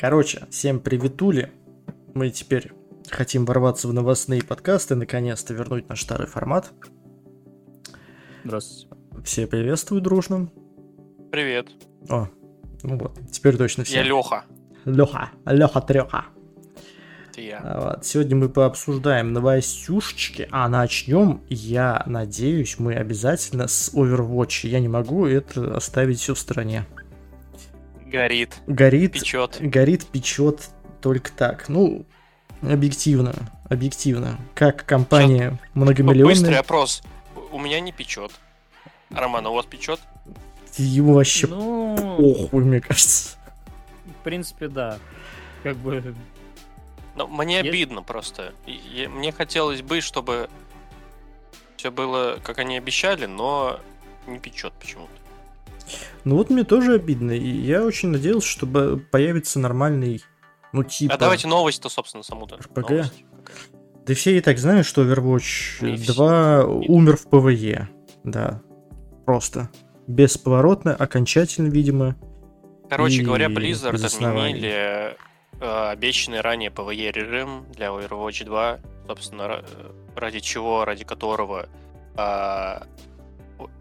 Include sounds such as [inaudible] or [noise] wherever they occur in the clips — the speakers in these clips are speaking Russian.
Короче, всем приветули. Мы теперь хотим ворваться в новостные подкасты, наконец-то вернуть наш старый формат. Здравствуйте. Все приветствую дружно. Привет. О, ну вот, теперь точно все. Я Леха. Леха, Леха Треха. Это я. А Вот. Сегодня мы пообсуждаем новостюшечки, а начнем, я надеюсь, мы обязательно с Overwatch. Я не могу это оставить все в стороне. Горит, Горит, печет. горит, печет только так. Ну, объективно, объективно. Как компания Быстрый многомиллионная, опрос. У меня не печет. Роман, а у вас печет? ему вообще Ну, похуй, мне кажется. в принципе, да. Как бы, Ну, мне Нет? обидно просто. И мне хотелось бы, чтобы все было, как они обещали, но не печет почему-то. Ну вот мне тоже обидно, и я очень надеялся, чтобы появится нормальный, ну типа... А давайте новость-то, собственно, саму-то. РПГ? Новость. Да все и так знают, что Overwatch Не все. 2 умер в ПВЕ. Да, просто. Бесповоротно, окончательно, видимо. Короче И говоря, Blizzard отменили э, обещанный ранее PvE режим для Overwatch 2, собственно, э, ради чего, ради которого О-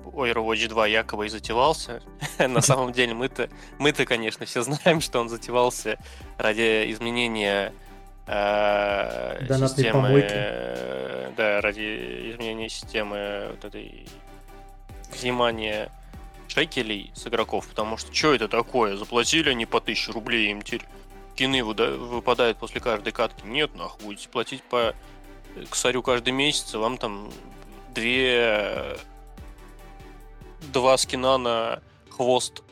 Overwatch 2 якобы и затевался. [laughs] На самом деле мы-то, мы-то, конечно, все знаем, что он затевался ради изменения э, системы, помойки. э, да, ради изменения системы вот этой взимания шекелей с игроков, потому что что это такое? Заплатили они по 1000 рублей, им теперь кины выпадают после каждой катки. Нет, нахуй, будете платить по косарю каждый месяц, и вам там две... Два скина на хвост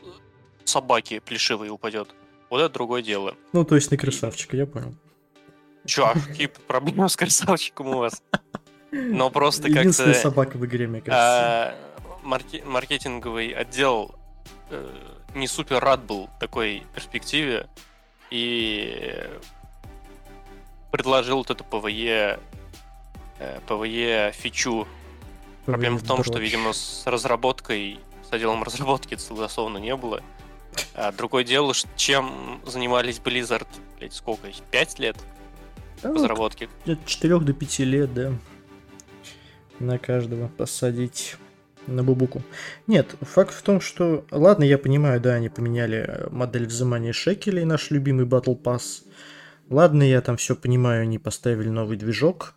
собаки плешивой упадет. Вот это другое дело. Ну, то есть на красавчика, я понял. Чё, а какие проблемы с красавчиком у вас? Но просто Единственная как-то... собака в игре, мне кажется. А, марке- маркетинговый отдел э, не супер рад был такой перспективе и предложил вот эту PvE PvE фичу. Проблема в том, что, видимо, с разработкой, с отделом разработки это согласовано не было. А другое дело, чем занимались Blizzard, блядь, сколько, пять лет Да, разработки? От 4 до 5 лет, да. На каждого посадить на бубуку. Нет, факт в том, что... Ладно, я понимаю, да, они поменяли э, модель взимания шекелей, наш любимый Battle Pass. Ладно, я там все понимаю, они поставили новый движок.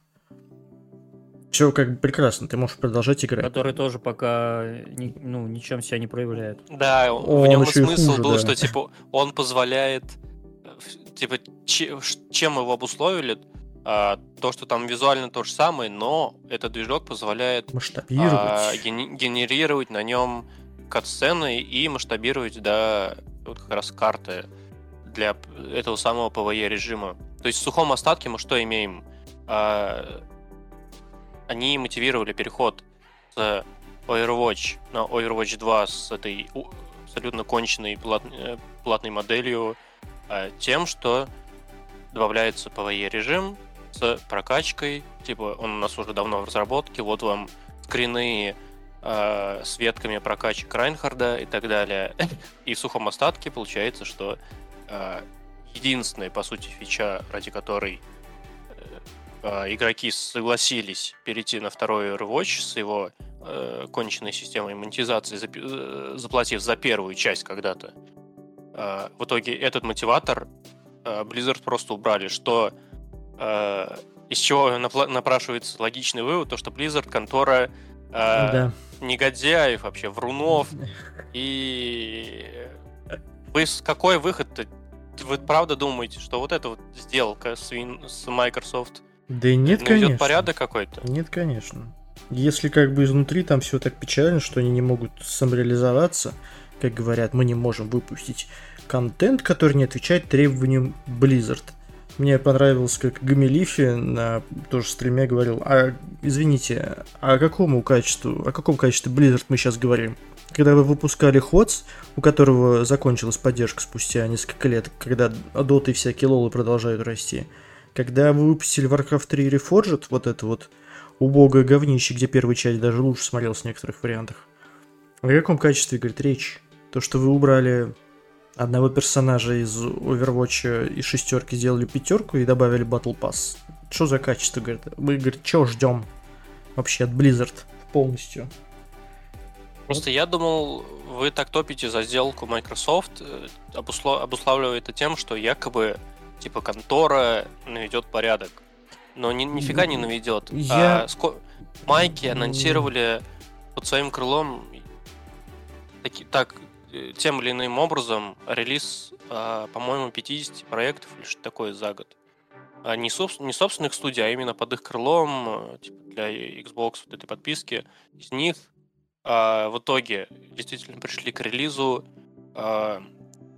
Все как бы прекрасно, ты можешь продолжать играть. который тоже пока ни- ну, ничем себя не проявляет. Да, Он в нем еще и смысл хуже, был, да. что типа он позволяет, э, типа, чем его обусловили, А, то, что там визуально то же самое, но этот движок позволяет Масштабировать. а, гени- генерировать на нем катсцены и масштабировать, да, вот как раз карты для этого самого PvE режима. То есть в сухом остатке мы что имеем? А, они мотивировали переход с Overwatch на Overwatch 2 с этой абсолютно конченной плат- э, платной моделью а, тем, что добавляется PvE режим с прокачкой, типа он у нас уже давно в разработке, вот вам скрины э, с ветками прокачек Райнхарда и так далее. [laughs] И в сухом остатке получается, что э, единственная, по сути, фича, ради которой э, игроки согласились перейти на второй Overwatch с его э, конченной системой монетизации, запи- э, заплатив за первую часть когда-то. Э, в итоге этот мотиватор э, Blizzard просто убрали, что э, из чего напрашивается логичный вывод, то что Blizzard контора э, Да. негодяев вообще, врунов, и вы с какой выход-то? Вы правда думаете, что вот эта вот сделка с, Win- с Microsoft Да и нет, наведет конечно. порядок какой-то? Нет, конечно. Если как бы изнутри там все так печально, что они не могут самореализоваться, как говорят, мы не можем выпустить контент, который не отвечает требованиям Blizzard. Мне понравилось, как Гамилифи на тоже стриме говорил, а извините, а о какому качеству, о каком качестве Blizzard мы сейчас говорим? Когда вы выпускали Ходс, у которого закончилась поддержка спустя несколько лет, когда доты и всякие лолы продолжают расти, когда вы выпустили Warcraft 3 Reforged, вот это вот убогое говнище, где первая часть даже лучше смотрелась в некоторых вариантах. О каком качестве, говорит, речь? То, что вы убрали одного персонажа из Overwatch и шестерки сделали пятерку и добавили Battle Pass. Что за качество, говорит? Мы, говорит, что ждем вообще от Blizzard полностью? Просто я думал, вы так топите за сделку Microsoft, э, обусло- обуславливая это тем, что якобы типа контора наведет порядок. Но ни, нифига не наведет. Я- А ско- Майки анонсировали под своим крылом таки, так, э, тем или иным образом релиз, а, по-моему, 50 проектов или что такое за год. А не, собс- не собственных студий, а именно под их крылом, э, типа для Xbox вот этой подписки. Из них а, в итоге действительно пришли к релизу а,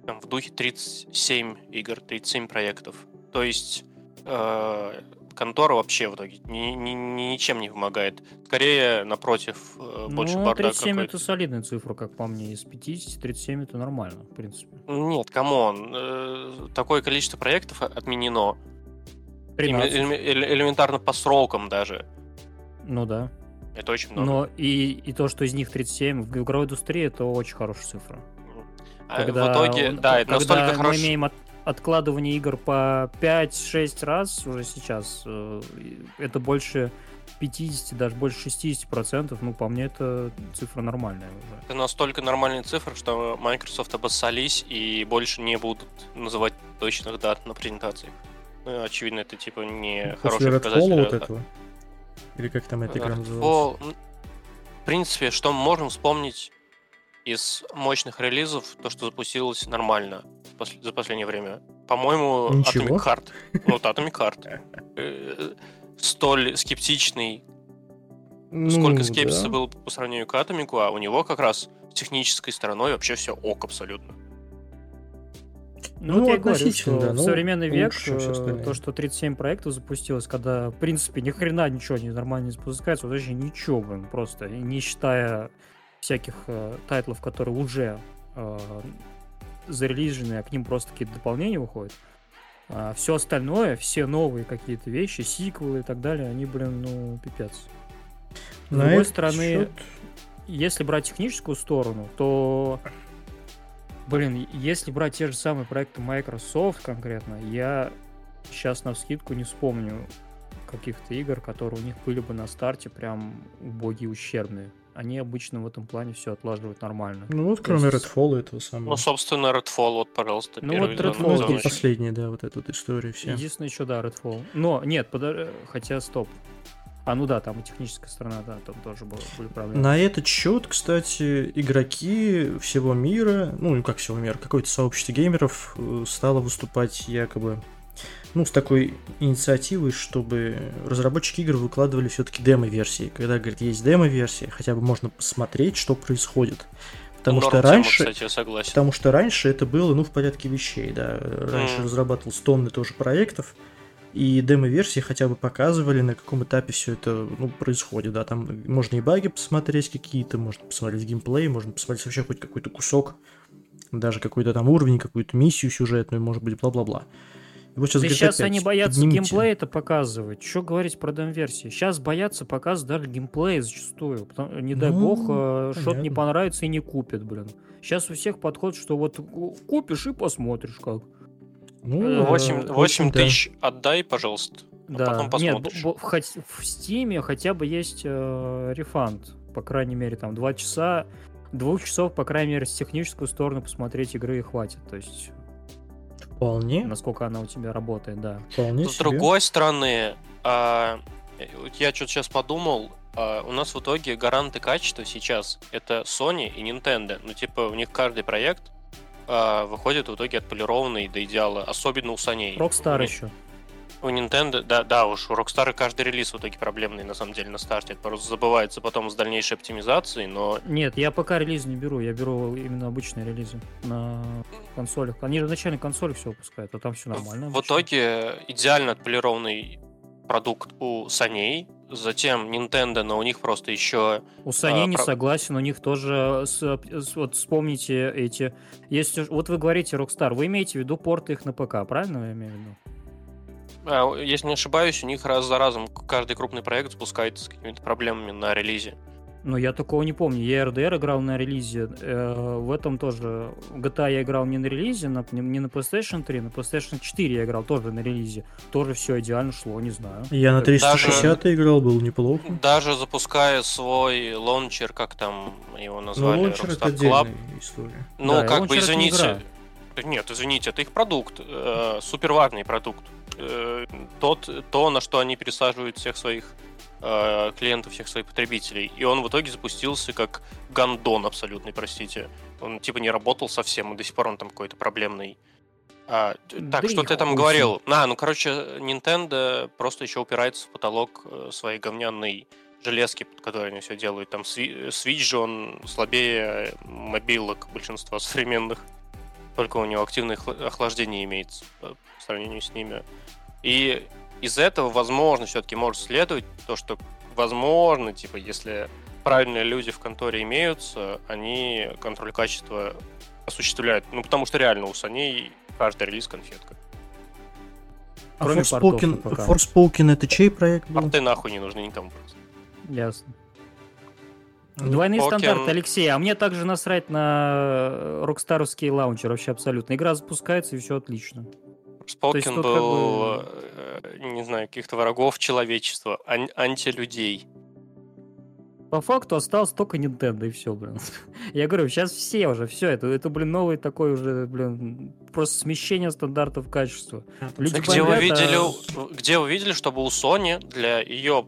там, в духе 37 игр, 37 проектов. То есть э, контора вообще в итоге ни, ни- ни- ничем не помогает. Скорее, напротив, э, больше ну, бардак 37 какой-то. это солидная цифра, как по мне. Из 50 37 это нормально, в принципе. Нет, come on. э, Такое количество проектов отменено. Именно 13. элеме- эле- элементарно по срокам даже. Ну да. Это очень много. Но и, и то, что из них 37 в игровой индустрии, это очень хорошая цифра. А в итоге, он- да, это когда настолько мы хорошо. имеем от- откладывание игр по 5-6 раз уже сейчас, э, это больше 50, даже больше 60 процентов. Ну, по мне, это цифра нормальная уже. Это настолько нормальные цифры, что Microsoft обоссались и больше не будут называть точных дат на презентациях. Ну, очевидно, это типа не После хороший показатель. вот а- этого? Или как там эта игра называлась? М, В принципе, что мы можем вспомнить из мощных релизов, то, что запустилось нормально за последнее время. По-моему, Ничего. Atomic Heart. Вот Atomic Heart. [laughs] Э, Столь скептичный Сколько Ну, скепсиса да. было по сравнению к Атомику, а у него как раз с технической стороной вообще все ок абсолютно. Ну, Ну, вот я говорю, что да, в ну, современный век лучше, э, то, что 37 проектов запустилось, когда, в принципе, ни хрена ничего не нормально не запускается, вот вообще ничего, блин, просто, не считая всяких э, тайтлов, которые уже э, зарелизены, а к ним просто какие-то дополнения выходят. все остальное, все новые какие-то вещи, сиквелы и так далее, они, блин, ну, пипец. С На другой стороны, счет- если брать техническую сторону, то, блин, если брать те же самые проекты Microsoft конкретно, я сейчас на вскидку не вспомню каких-то игр, которые у них были бы на старте прям убогие, ущербные. Они обычно в этом плане все отлаживают нормально. Ну вот, То кроме есть- Redfall этого самого. Ну, собственно, Redfall, вот, пожалуйста, Ну, первый вот Redfall Ну, очень- последняя, да, вот эта вот история вся. Единственное еще, да, Redfall. Но, нет, подо- хотя, стоп. А, ну да, там и техническая сторона, да, там тоже было- были проблемы. На этот счет, кстати, игроки всего мира, ну, как всего мира, какое-то сообщество геймеров э, стало выступать якобы, ну, с такой инициативой, чтобы разработчики игр выкладывали все-таки демо-версии. Когда, говорит, есть демо-версия, хотя бы можно посмотреть, что происходит. Потому Норм что раньше, кстати, я согласен. Потому что раньше это было, ну, в порядке вещей, да. Раньше Мгм. разрабатывалось тонны тоже проектов, и демо-версии хотя бы показывали, на каком этапе все это ну, происходит, да. Там можно и баги посмотреть какие-то, можно посмотреть геймплей, можно посмотреть вообще хоть какой-то кусок, даже какой-то там уровень, какую-то миссию сюжетную, может быть, бла-бла-бла. Вот сейчас, Да сейчас опять, они боятся поднимите. геймплей это показывать. Что говорить про дем-версии? Сейчас боятся показывать даже геймплей зачастую. Потому- не дай Ну, бог, э, что-то не понравится и не купят, блин. Сейчас у всех подход, что вот ку- купишь и посмотришь как. Ну, э, да, 8, в 8 общем, да. тысяч отдай, пожалуйста. а Да, потом нет, посмотришь. б- б- хоть в Стиме хотя бы есть э, рефанд. По крайней мере, там два часа, двух часов, по крайней мере, с техническую сторону посмотреть игры и хватит. То есть, Вполне, насколько она у тебя работает, да. вполне С себе. другой стороны, а, вот я что-то сейчас подумал, а, у нас в итоге гаранты качества сейчас это Sony и Nintendo. Ну, типа, у них каждый проект а, выходит в итоге отполированный до идеала, особенно у Sony. Rockstar у, еще. У Nintendo, да, да, уж у Rockstar каждый релиз в итоге проблемный, на самом деле, на старте. Это просто забывается потом с дальнейшей оптимизацией, но Нет, я пока релиз не беру, я беру именно обычные релизы на консолях. Они же вначале консоли все выпускают, а там все нормально. В обычно. итоге идеально отполированный продукт у Sony, затем Nintendo, но у них просто еще У Sony а, не про- согласен, у них тоже, с- с- вот вспомните эти, если, вот вы говорите Rockstar, вы имеете в виду порты их на ПК, правильно я имею в виду? А, Если не ошибаюсь, у них раз за разом каждый крупный проект запускается с какими-то проблемами на релизе. Ну, я такого не помню. Я RDR играл на релизе. э, в этом тоже. GTA я играл не на релизе, на- не на PlayStation 3, на PlayStation 4 я играл тоже на релизе. Тоже все идеально шло, не знаю. Я на Как- 360 играл, был неплохо. Даже запуская свой лончер, как там его Но назвали, лончер это Rockstar Club, отдельная история. Ну, Да, как бы, это не извините. Нет, извините, это их продукт, э, супер важный продукт. Э, тот, то, на что они пересаживают всех своих э, клиентов, всех своих потребителей. И он в итоге запустился как гандон абсолютный, простите. Он типа не работал совсем, и до сих пор он там какой-то проблемный. А, т- Да так, что ты там с говорил? А, ну, короче, Nintendo просто еще упирается в потолок э, своей говняной железки, под которой они все делают. Там Swi- Switch же он слабее мобилок большинства [laughs] современных. Только у него активное хла- охлаждение имеется по сравнению с ними. И из этого, возможно, все-таки может следовать то, что, возможно, типа, если правильные люди в конторе имеются, они контроль качества осуществляют. Ну, потому что реально у Sony каждый релиз конфетка. А Кроме. Forspoken это чей проект был? Порты нахуй не нужны никому просто. Ясно. Двойные Pokken- стандарты, Алексей. А мне также насрать на рокстаровский лаунчер вообще абсолютно. Игра запускается и все отлично. есть Спокен тут как был, бы- э, не знаю, каких-то врагов человечества, ан- антилюдей. По факту осталось только Nintendo и все, блин. [laughs] Я говорю, сейчас все уже, все, это, это, блин, новый такой уже, блин, просто смещение стандартов качества. Люди Где вы бомбят, видели, а- где вы видели, чтобы у Sony для ее,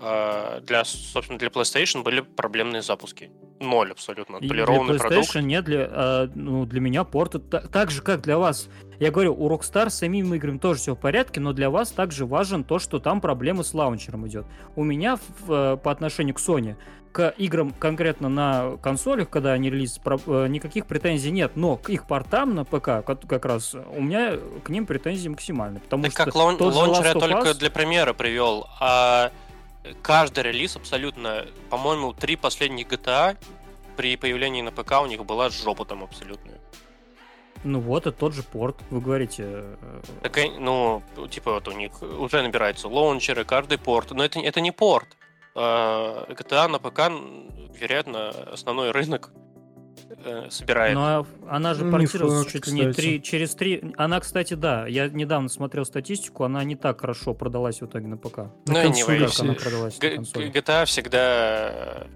для, собственно, для PlayStation были проблемные запуски? Ноль абсолютно. И Полированный для продукт. PlayStation нет, для, а, ну, для меня порт это та- так же, как для вас. Я говорю, у Rockstar с самими играми тоже все в порядке, но для вас также важен то, что там проблемы с лаунчером идет. У меня в- э, по отношению к Sony к играм конкретно на консолях, когда они релиз, э, никаких претензий нет, но к их портам на ПК как, раз у меня к ним претензии максимальные, потому Так что как же лончер я только для примера привел, а каждый релиз абсолютно, по-моему, три последних GTA при появлении на ПК у них была жопа там абсолютная. ну вот, это тот же порт, вы говорите, э, Так, ну, типа вот у них уже набираются лаунчеры, каждый порт, но это, это не порт. А, GTA на ПК, вероятно, основной рынок э, собирает. Но а она же Не портировалась факт, чуть ли не три, через три. Она, кстати, да, я недавно смотрел статистику, она не так хорошо продалась в итоге на ПК. Ну, На anyway, консоли Как все- она продалась на Г- консоли. GTA всегда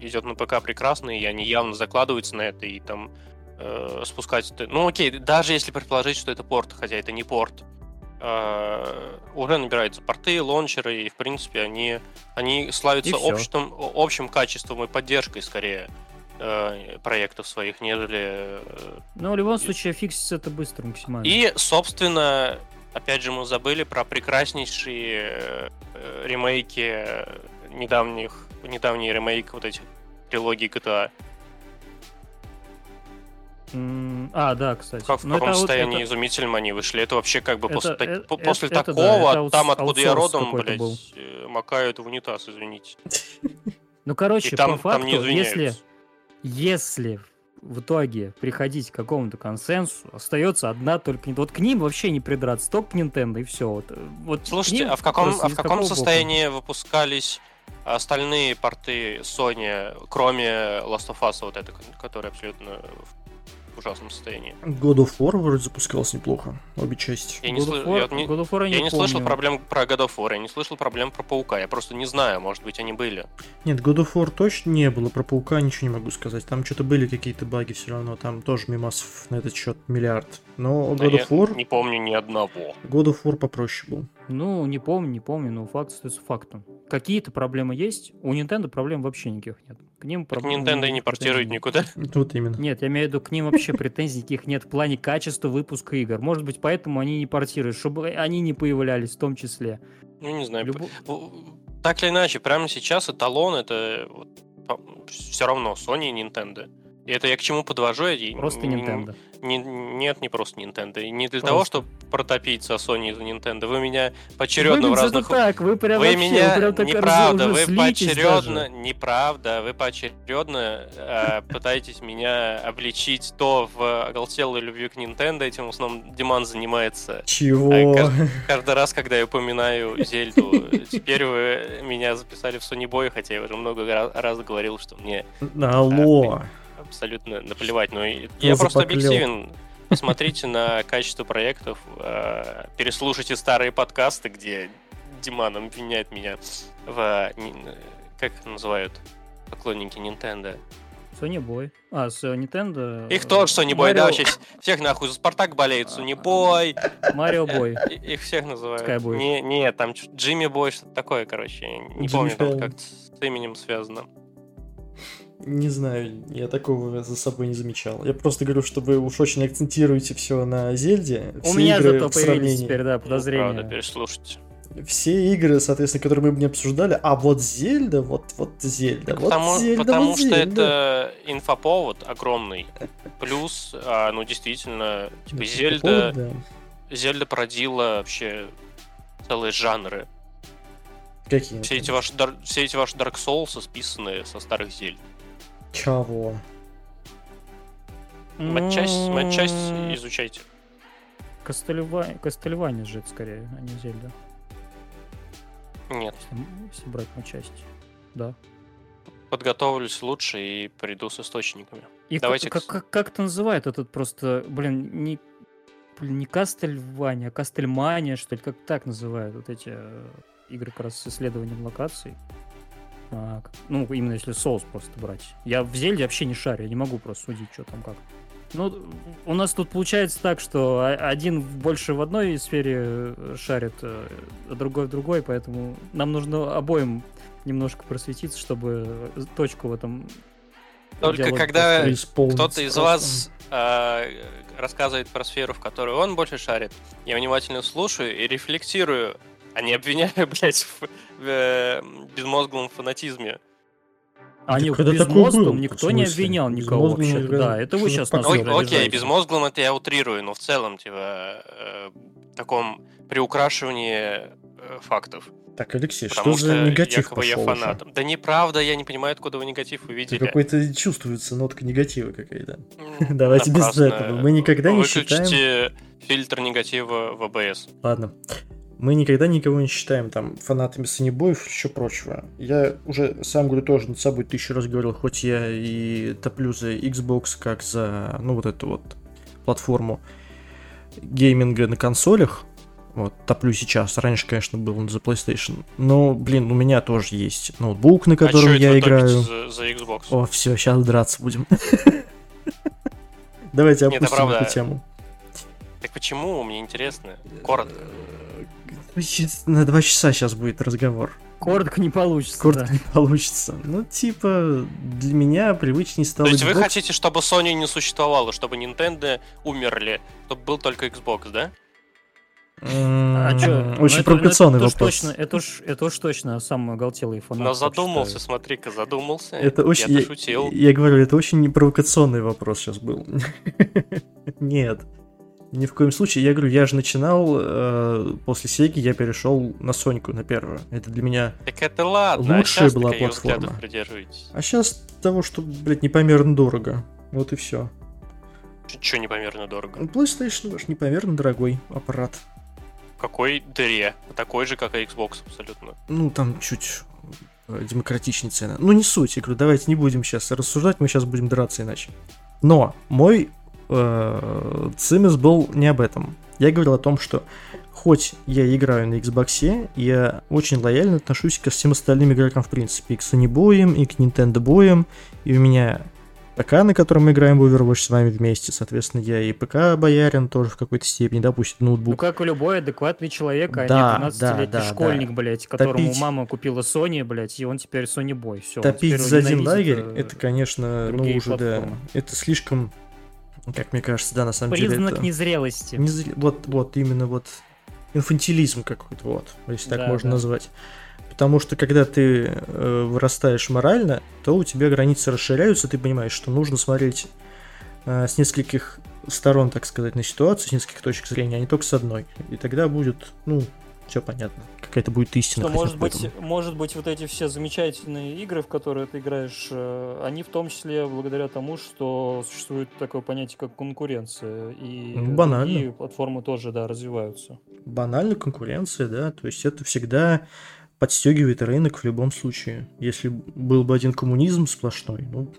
идет на ПК прекрасно, и они явно закладываются на это, и там э, спускать... это- Ну окей, даже если предположить, что это порт, хотя это не порт, э, уже набираются порты, лончеры, и в принципе они, они славятся общим, общим качеством и поддержкой скорее э, проектов своих, нежели... э, Но в любом случае фиксится это быстро максимально. И, собственно, опять же, мы забыли про прекраснейшие э, э, ремейки э, недавних, недавний ремейк вот этих трилогий GTA. М, А, да, кстати. Как, в Но каком это вот- состоянии это- изумительном они вышли. Это вообще как бы Это- после, так- э- по- после это- это да, такого, это там, откуда я родом, блядь, был. э, макают в унитаз, извините. Ну, короче, И там, по факту, там не извиняются. если в итоге приходить к какому-то консенсусу, остается одна только... Вот к ним вообще не придраться, только к Nintendo, и все. Вот, э, вот Слушайте, а в каком, а в каком какого боку. состоянии выпускались остальные порты Sony, кроме Last of Us, вот это, который абсолютно ужасном состоянии? God of War вроде запускался неплохо, обе части. Я не, God of War- я не- God я не слышал помню. проблем про God of War, я не слышал проблем про Паука, я просто не знаю, может быть, они были. Нет, God of War точно не было, про Паука ничего не могу сказать. Там что-то были какие-то баги все равно, там тоже мимасов на этот счет миллиард. Но God of War, не помню ни одного. God of War попроще был. Ну, не помню, не помню, но факт остается фактом. Какие-то проблемы есть, у Nintendo проблем вообще никаких нет. К ним Так проблем- Nintendo и не портирует никуда. Вот именно. Нет, я имею в виду, к ним вообще претензий никаких нет в плане качества выпуска игр. Может быть, поэтому они не портируют, чтобы они не появлялись в том числе. Ну, не знаю. В- Так или иначе, прямо сейчас эталон это все равно Sony и Nintendo. Это я к чему подвожу? Просто Nintendo. Не, нет, не просто Nintendo. И не для Просто. того, чтобы протопить за Sony за Nintendo. Вы меня поочередно в разных... так, вы прям Вы вообще, меня вы прям так неправда, вы поочередно, даже. неправда, вы поочередно э, пытаетесь меня обличить то в оголтелой любви к Nintendo, этим в основном Диман занимается Чего? А, каждый раз, когда я упоминаю Зельду. Теперь вы меня записали в Sony Boy, хотя я уже много ра- раз говорил, что мне Алло. Абсолютно наплевать. Но и- я просто объективен. Посмотрите на качество проектов, э, переслушайте старые подкасты, где Диман обвиняет меня в... ни- Как их называют? Поклонники Nintendo. Sony Boy. А, с Nintendo... Их тоже Sony Boy, да, Mario- вообще всех нахуй за Спартак болеет, Sony Boy, Марио [laughs] Бой. Их всех называют. Skyboy. Не, не, там Джимми Бой, что-то такое, короче. Не Джимми помню, там как с именем связано. Не знаю, я такого за собой не замечал. Я просто говорю, что вы уж очень акцентируете все на Зельде. У меня игры зато появились сравнении- теперь, да, Ну, подозрения. Правда, переслушайте. Все игры, соответственно, которые мы бы не обсуждали, а вот Зельда, вот, вот Зельда, Так вот потому Зельда, потому вот что Зельда. это инфоповод огромный. Плюс, а, ну, действительно, типа, Ну, Зельда, повод, да. Зельда породила вообще целые жанры. Какие? Все эти, ваши, все эти ваши Dark Souls списаны со старых Зельд. Чего? Матчасть, матчасть изучайте. Же это скорее, а не Зельда. Нет, Если, если брать матчасть. Да. подготовлюсь лучше и приду с источниками. И Давайте как, как, как это называют этот просто, блин, не, блин, не Кастельвания, а Кастельмания, что ли, как так называют вот эти э, игры как раз с исследованием локаций. А, ну, именно если соус просто брать. Я в Зельде вообще не шарю, я не могу просто судить, что там как. Ну, у нас тут получается так, что один больше в одной сфере э, шарит, э, а другой в другой, поэтому нам нужно обоим немножко просветиться, чтобы э, точку в этом Только когда кто-то из вас э, рассказывает про сферу, в которую он больше шарит, я внимательно слушаю и рефлектирую, а не обвиняю, [laughs] блядь, в, в, э, безмозглом фанатизме. А не, безмозглым никто в не обвинял никого Безмозглым вообще. игра- Да, это вы сейчас нас Ой, окей, безмозглым это я утрирую, но в целом, типа, э, таком приукрашивании э, фактов. Так, Алексей, Потому что что, за негатив якобы я пошел уже? фанат. Да неправда, я не понимаю, откуда вы негатив Это увидели. какой-то чувствуется нотка негатива какая-то. [laughs] Давайте без этого. Мы никогда не Выключите фильтр негатива в АБС. Ладно. Мы никогда никого не считаем там фанатами санебоев и еще прочего. Я уже сам говорю тоже над собой тысячу раз говорил, хоть я и топлю за Xbox как за, ну, вот эту вот платформу гейминга на консолях, вот, топлю сейчас. Раньше, конечно, был за PlayStation. Но, блин, у меня тоже есть ноутбук, на а котором это я играю. За, за Xbox. О, все, сейчас драться будем. [laughs] Давайте опустим эту тему. Так почему? Мне интересно. Коротко. На два часа сейчас будет разговор. Коротко не получится. Коротко да. не получится. Ну, типа, для меня привычнее стало То есть вы Xbox. хотите, чтобы Sony не существовало, чтобы Nintendo умерли, чтобы был только Xbox, да? А чё? Ну, Очень это- провокационный это уж вопрос. Точно, это уж, это уж точно самый оголтелый фанат. Но задумался, смотри-ка, задумался. Это очень... Я Я, шутил. я говорю, это очень непровокационный вопрос сейчас был. [laughs] Нет. Ни в коем случае. Я говорю, я же начинал э, после Сеги, я перешел на Соньку, на первую. Это для меня... Так это ладно, Лучшая а была платформа. А сейчас того, что, блядь, непомерно дорого. Вот и все. Че непомерно дорого? PlayStation ваш непомерно дорогой аппарат. В какой дыре? Такой же, как и Xbox, абсолютно. Ну, там чуть э, демократичнее цены. Ну, не суть, я говорю, давайте не будем сейчас рассуждать, мы сейчас будем драться иначе. Но мой э, цимис был не об этом. Я говорил о том, что хоть я играю на Xbox, я очень лояльно отношусь ко всем остальным игрокам в принципе. И к Sony боям, и к Nintendo боям. И у меня ПК, на котором мы играем в Overwatch с вами вместе. Соответственно, я и ПК боярин тоже в какой-то степени, допустим, Ну, ноутбук. как и любой адекватный человек, а Да, не 12-летний да, да, школьник, да. блядь, которому Топить- мама купила Sony, блядь, и он теперь Sony Boy. Все. Топить за один лагерь, это, конечно, ну уже да, платформы. это слишком, как мне кажется, да, на самом признак деле незрелости. это не зре- вот, вот именно вот инфантилизм какой-то, вот, если так Да, можно да. назвать. Потому что когда ты э, вырастаешь морально, то у тебя границы расширяются, ты понимаешь, что нужно смотреть э, с нескольких сторон, так сказать, на ситуацию, с нескольких точек зрения, а не только с одной. И тогда будет, ну, все понятно. Какая-то будет истина. Что, может быть, этом. может быть, вот эти все замечательные игры, в которые ты играешь, э, они в том числе благодаря тому, что существует такое понятие, как конкуренция. И Ну, банально. другие платформы тоже, да, развиваются. банально конкуренция, да, то есть это всегда подстегивает рынок в любом случае. Если был бы один коммунизм сплошной, ну,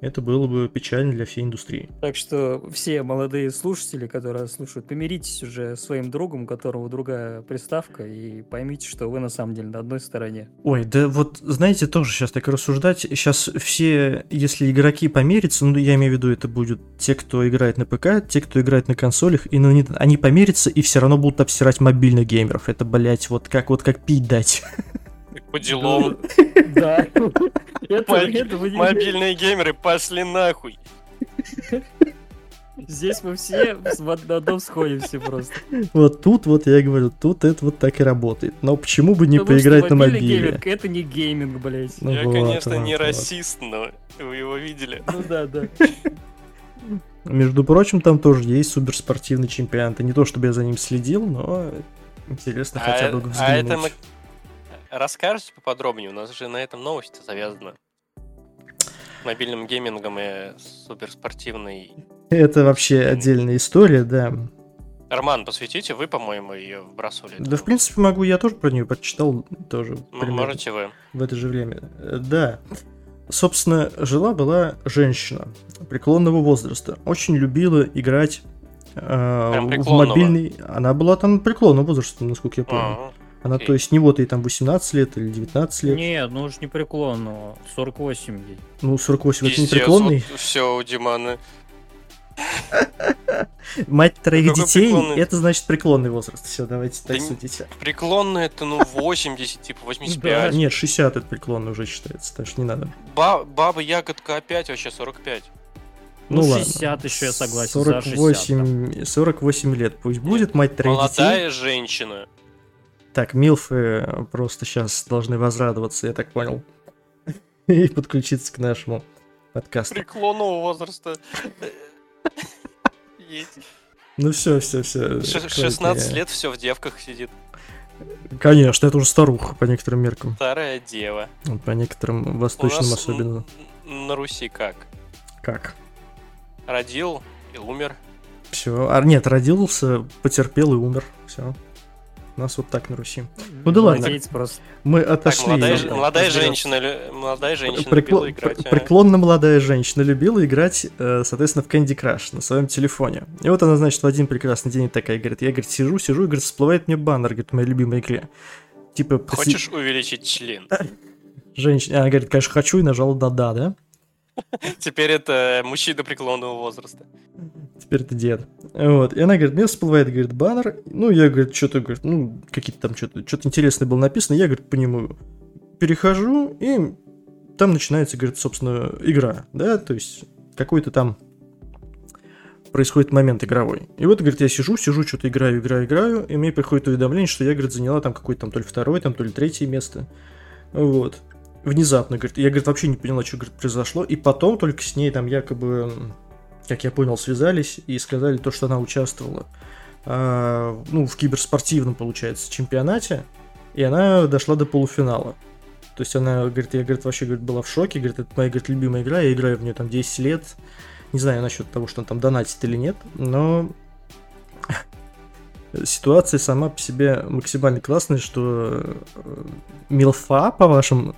это было бы печально для всей индустрии. Так что все молодые слушатели, которые слушают, помиритесь уже с своим другом, у которого другая приставка, и поймите, что вы на самом деле на одной стороне. Ой, да вот, знаете, тоже сейчас так рассуждать, сейчас все, если игроки померятся, ну, я имею в виду, это будут те, кто играет на ПК, те, кто играет на консолях, и на Nintendo, они померятся и все равно будут обсирать мобильных геймеров. Это, блять, вот как, вот как пить дать. [laughs] По делам. Да. [laughs] Мобильные геймеры пошли нахуй. Здесь мы все на одном сходимся просто. Вот тут вот я говорю, тут это вот так и работает. Но почему бы не Потому поиграть на мобиле? гейминг это не гейминг, блядь. Ну Я, вот, конечно, вот, не вот. расист, но вы его видели. Ну да, да. Между прочим, там тоже есть киберспортивный чемпионат. И не то, чтобы я за ним следил, но интересно хотя бы а, взглянуть. а это. Расскажете поподробнее? У нас же на этом новость завязана. Мобильным геймингом и киберспортивной. Это вообще отдельная история, да. Роман, посвятите, вы, по-моему, ее вбрасывали. Да, в принципе, могу, я тоже про нее прочитал тоже примерно Можете вы. в это же время. Да. Собственно, жила-была женщина преклонного возраста. Очень любила играть э, в мобильный... Она была там преклонного возраста, насколько я помню. А, Она, окей. то есть, не вот ей там 18 лет или 19 лет. Нет, ну уж не преклонного. 48 ей. Ну, 48 это не Пиздец, преклонный. все у Димана. [laughs] Мать троих Какой детей, преклонный? это значит преклонный возраст. Все, давайте Да так не- судить. Преклонный это, ну, [laughs] 80, типа 85. Нет, 60 это преклонный уже считается, так что не надо. Ба- баба ягодка опять вообще 45. Ну, Ну, ладно. 60 еще я согласен, за 60, 48, 48 лет пусть будет, мать троих детей. Молодая женщина. Так, Милфы просто сейчас должны возрадоваться, я так понял. [laughs] И подключиться к нашему подкасту. Преклонного возраста. [laughs] Ну все, все, все. Ш- 16 лет все в девках сидит. Конечно, это уже старуха по некоторым меркам. Старая дева. По некоторым восточным особенно. на Руси как? Как? Родил и умер. Все. А нет, родился, потерпел и умер. Все. Нас вот так на Руси. Ну да ладно. Просто. Мы Так, отошли. молодая, от- же- молодая разберётся. женщина, молодая женщина Прекло- любила играть. пр- а? Преклонно молодая женщина любила играть, э, соответственно, в Candy Crush на своем телефоне. И вот она, значит, в один прекрасный день такая говорит, я, говорит, сижу, сижу, и, говорит, всплывает мне баннер, говорит, в моей любимой игре. Типа, поси- Хочешь увеличить член? женщина, она говорит, конечно, хочу, и нажала да-да, да? [laughs] Теперь это мужчина преклонного возраста. Теперь это дед. Вот. И она говорит, мне всплывает, говорит, баннер. Ну, я, говорит, что-то, говорит, ну, какие-то там что-то, что-то интересное было написано. Я, говорит, по нему перехожу, и там начинается, говорит, собственно, игра, да, то есть какой-то там происходит момент игровой. И вот, говорит, я сижу, сижу, что-то играю, играю, играю, и мне приходит уведомление, что я, говорит, заняла там какое-то там то ли второе, там то ли третье место. Вот. Внезапно, говорит, я, говорит, вообще не поняла, что, говорит, произошло. И потом только с ней там якобы, как я понял, связались и сказали то, что она участвовала, а, ну, в киберспортивном, получается, чемпионате, и она дошла до полуфинала. То есть она, говорит, я, говорит, вообще, говорит, была в шоке, говорит, это моя, говорит, любимая игра, я играю в нее там 10 лет, не знаю насчет того, что он там донатит или нет, но [laughs] ситуация сама по себе максимально классная, что э, Милфа, по вашим,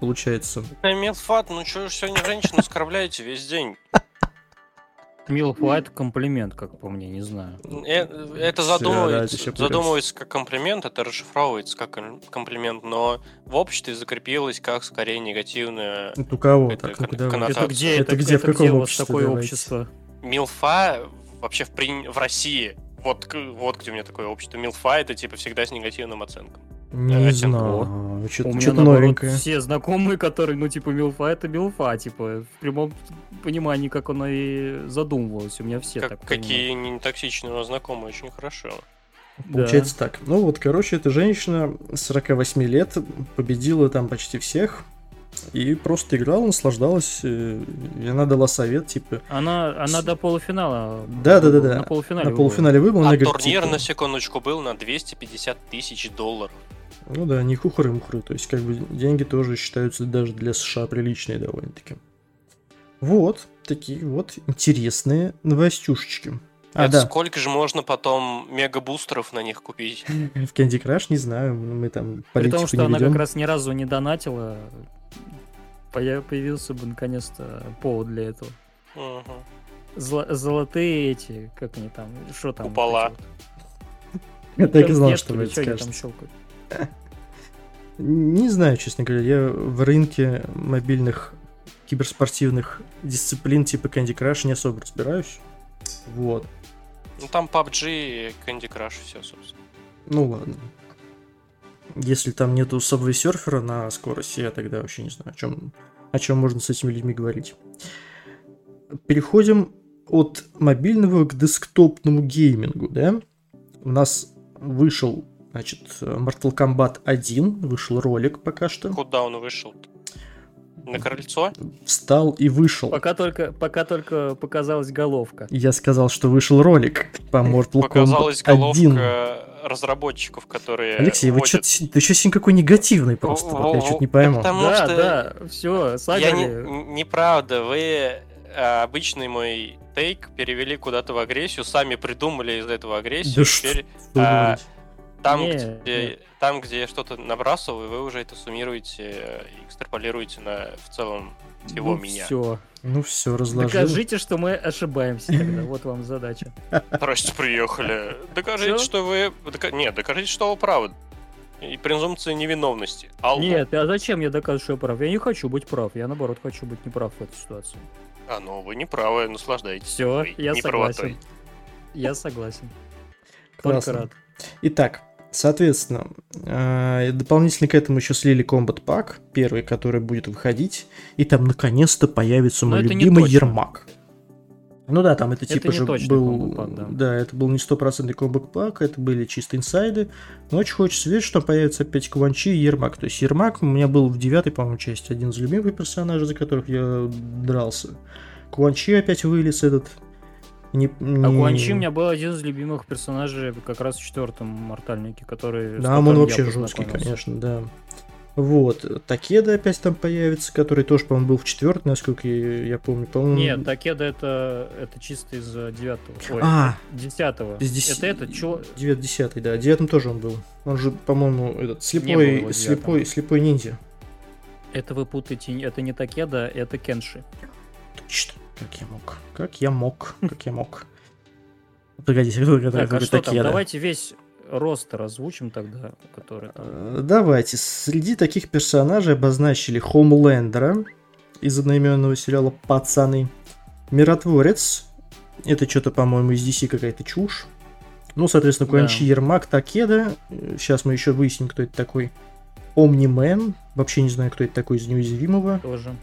получается, Милфат, ну что ж сегодня женщину оскорбляете весь день? [laughs] Милфа это комплимент, как по мне, не знаю. Э, Это Всё, задумывается, задумывается как комплимент, это расшифровывается как ком- комплимент, но в обществе закрепилось как скорее негативное. Вот у кого? Это так, ну кон- коннотация. Это где, Это это, где, в это каком где обществе, такое давайте? общество? Милфа вообще в, при- в России, вот, вот где у меня такое общество. Милфа это типа всегда с негативным оценком. Не знаю, У что-то меня, наоборот, новенькое. все знакомые, которые, ну, типа, милфа, это милфа, типа, в прямом понимании, как оно и задумывалось. У меня все Как- так понимают. какие не токсичные у нас знакомые, очень хорошо. Да. Получается так. Ну вот, короче, эта женщина 48 лет победила там почти всех. И просто играла, наслаждалась. э, И она дала совет, типа... Она, она С- до полуфинала. Да, да, да, да. На полуфинале. На выбыла. полуфинале выбыл, она А говорит, турнир, типа, на секундочку, был на 250 тысяч долларов. Ну да, не хухры-мухры. То есть, как бы, деньги тоже считаются даже для США приличные довольно-таки. Вот, такие вот интересные новостюшечки. А, Это да, сколько же можно потом мегабустеров на них купить? [laughs] в Candy Crush, не знаю, мы там При том, что не она ведем. как раз ни разу не донатила, поя- появился бы наконец-то повод для этого. Золотые эти, как они там, что там? Купола. Я так и знал, что вы это скажете. Не знаю, честно говоря, я в рынке мобильных киберспортивных дисциплин типа Candy Crush не особо разбираюсь. Вот. Ну там PUBG и Candy Crush все, собственно. Ну ладно. Если там нету Subway серфера на скорости, я тогда вообще не знаю, о чем, о чем можно с этими людьми говорить. Переходим от мобильного к десктопному геймингу, да? У нас вышел, значит, Mortal Kombat 1, вышел ролик пока что. Куда он вышел? На крыльцо? Встал и вышел. Пока только, пока только показалась головка. Я сказал, что вышел ролик по Mortal Показалась Kombat 1. головка разработчиков, которые Алексей, вы вводят- ты что сегодня какой негативный просто? Вот я что-то не пойму. Потому да, что да, все, Я сагали. не, неправда, вы э, обычный мой тейк перевели куда-то в агрессию, сами придумали из этого агрессию. Да что теперь вы а? Там, Не, где, не. там, где я что-то набрасываю, вы уже это суммируете э, и экстраполируете на в целом всего меня. Все. Ну все, разложил. Докажите, что мы ошибаемся тогда. Вот вам задача. [laughs] Здрасте, приехали. Докажите, что вы... Нет, докажите, что вы правы. И презумпция невиновности. Алло. Нет, а зачем я доказываю, что я прав? Я не хочу быть прав. Я наоборот хочу быть неправ в этой ситуации. А, ну вы не правы, наслаждайтесь. Все, я согласен. Я согласен. Только рад. Итак, соответственно, э, дополнительно к этому еще слили Combat Pack, первый, который будет выходить, и там наконец-то появится мой любимый. Ермак. Ну да, там это Это типа же был... Combat Pack, да. это был не стопроцентный Combat Pack, это были чисто инсайды. Но очень хочется верить, что там появится опять Кванчи и Ермак. То есть Ермак у меня был в девятой, по-моему, части один из любимых персонажей, за которых я дрался. Кванчи опять вылез этот. Не, А не- Гуанчи у меня был один из любимых персонажей как раз в четвертом Мортальнике, который... Да, он вообще жесткий, конечно, да. Вот, Такеда опять там появится, который тоже, по-моему, был в четвертом, насколько я, я помню. По-моему, Нет, Такеда это, это чисто из э, девятого. Ой, А, десятого. из деси- Это этот чё? девят- десятый, да, девятом тоже он был. Он же, по-моему, этот слепой, слепой, слепой ниндзя. Это вы путаете, это не Такеда, это Кенши. Точно, как я мог, как я мог, как я мог. Погодите, Так, а что там? Давайте весь рост озвучим тогда, который там. Э, Давайте, среди таких персонажей обозначили Хомлендера из одноименного сериала «Пацаны», Миротворец, это что-то, по-моему, из DC какая-то чушь, ну, соответственно, Да. Куанчи Ермак, Такеда, сейчас мы еще выясним, кто это такой, Омнимен, вообще не знаю, кто это такой из неуязвимого, Тоже.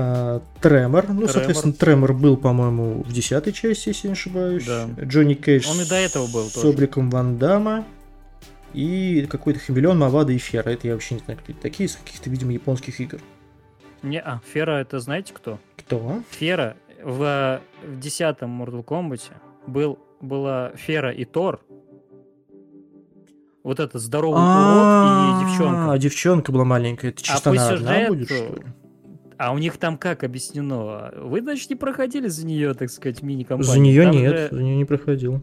А, Тремор, ну, Тремор. соответственно, Тремор был, по-моему, в десятой части, если не ошибаюсь, Да. Джонни Кейдж Он и до этого был с тоже. обликом Ван Дамма, и какой-то хамелеон Мавада и Фера. Это я вообще не знаю, кто это такие, из каких-то, видимо, японских игр. Не, а, Фера это знаете кто? Кто? Фера в, в десятом Mortal Kombat был, была Фера и Тор. Вот этот здоровый урод и девчонка. А, девчонка была маленькая. Это чисто по она одна будет, что ли? А у них там как объяснено? Вы, значит, не проходили за нее, так сказать, мини-компанию? За нее Там нет, же, за нее не проходил.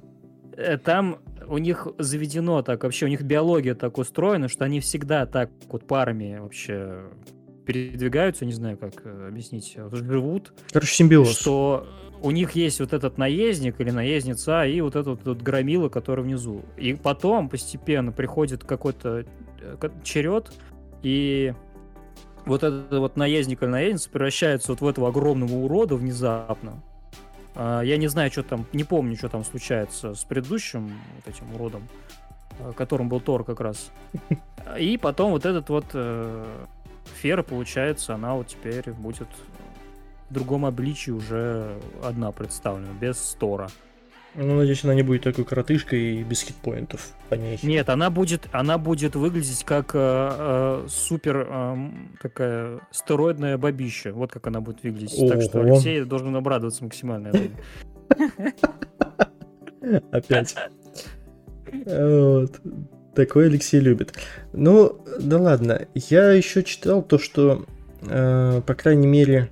э, там у них заведено так, вообще у них биология так устроена, что они всегда так вот парами вообще передвигаются, не знаю, как э, объяснить, вот живут, Короче, симбиоз. что у них есть вот этот наездник или наездница и вот этот вот громила, который внизу. И потом постепенно приходит какой-то э, ка- черед, и вот этот вот наездник или наездница превращается вот в этого огромного урода внезапно. А, Я не знаю, что там, не помню, что там случается с предыдущим вот этим уродом, э, которым был Тор как раз. И потом вот этот вот э, Фера, получается, она вот теперь будет в другом обличии уже одна представлена, без Тора. Ну, надеюсь, она не будет такой коротышкой и без хитпоинтов по ней. Нет, она будет, она будет выглядеть как э, э, супер э, такая стероидная бабища. Вот как она будет выглядеть. Так что Ого. Алексей должен обрадоваться максимально. [laughs] Опять. Вот. Такой Алексей любит. Ну, да ладно. Я еще читал то, что, э, по крайней мере,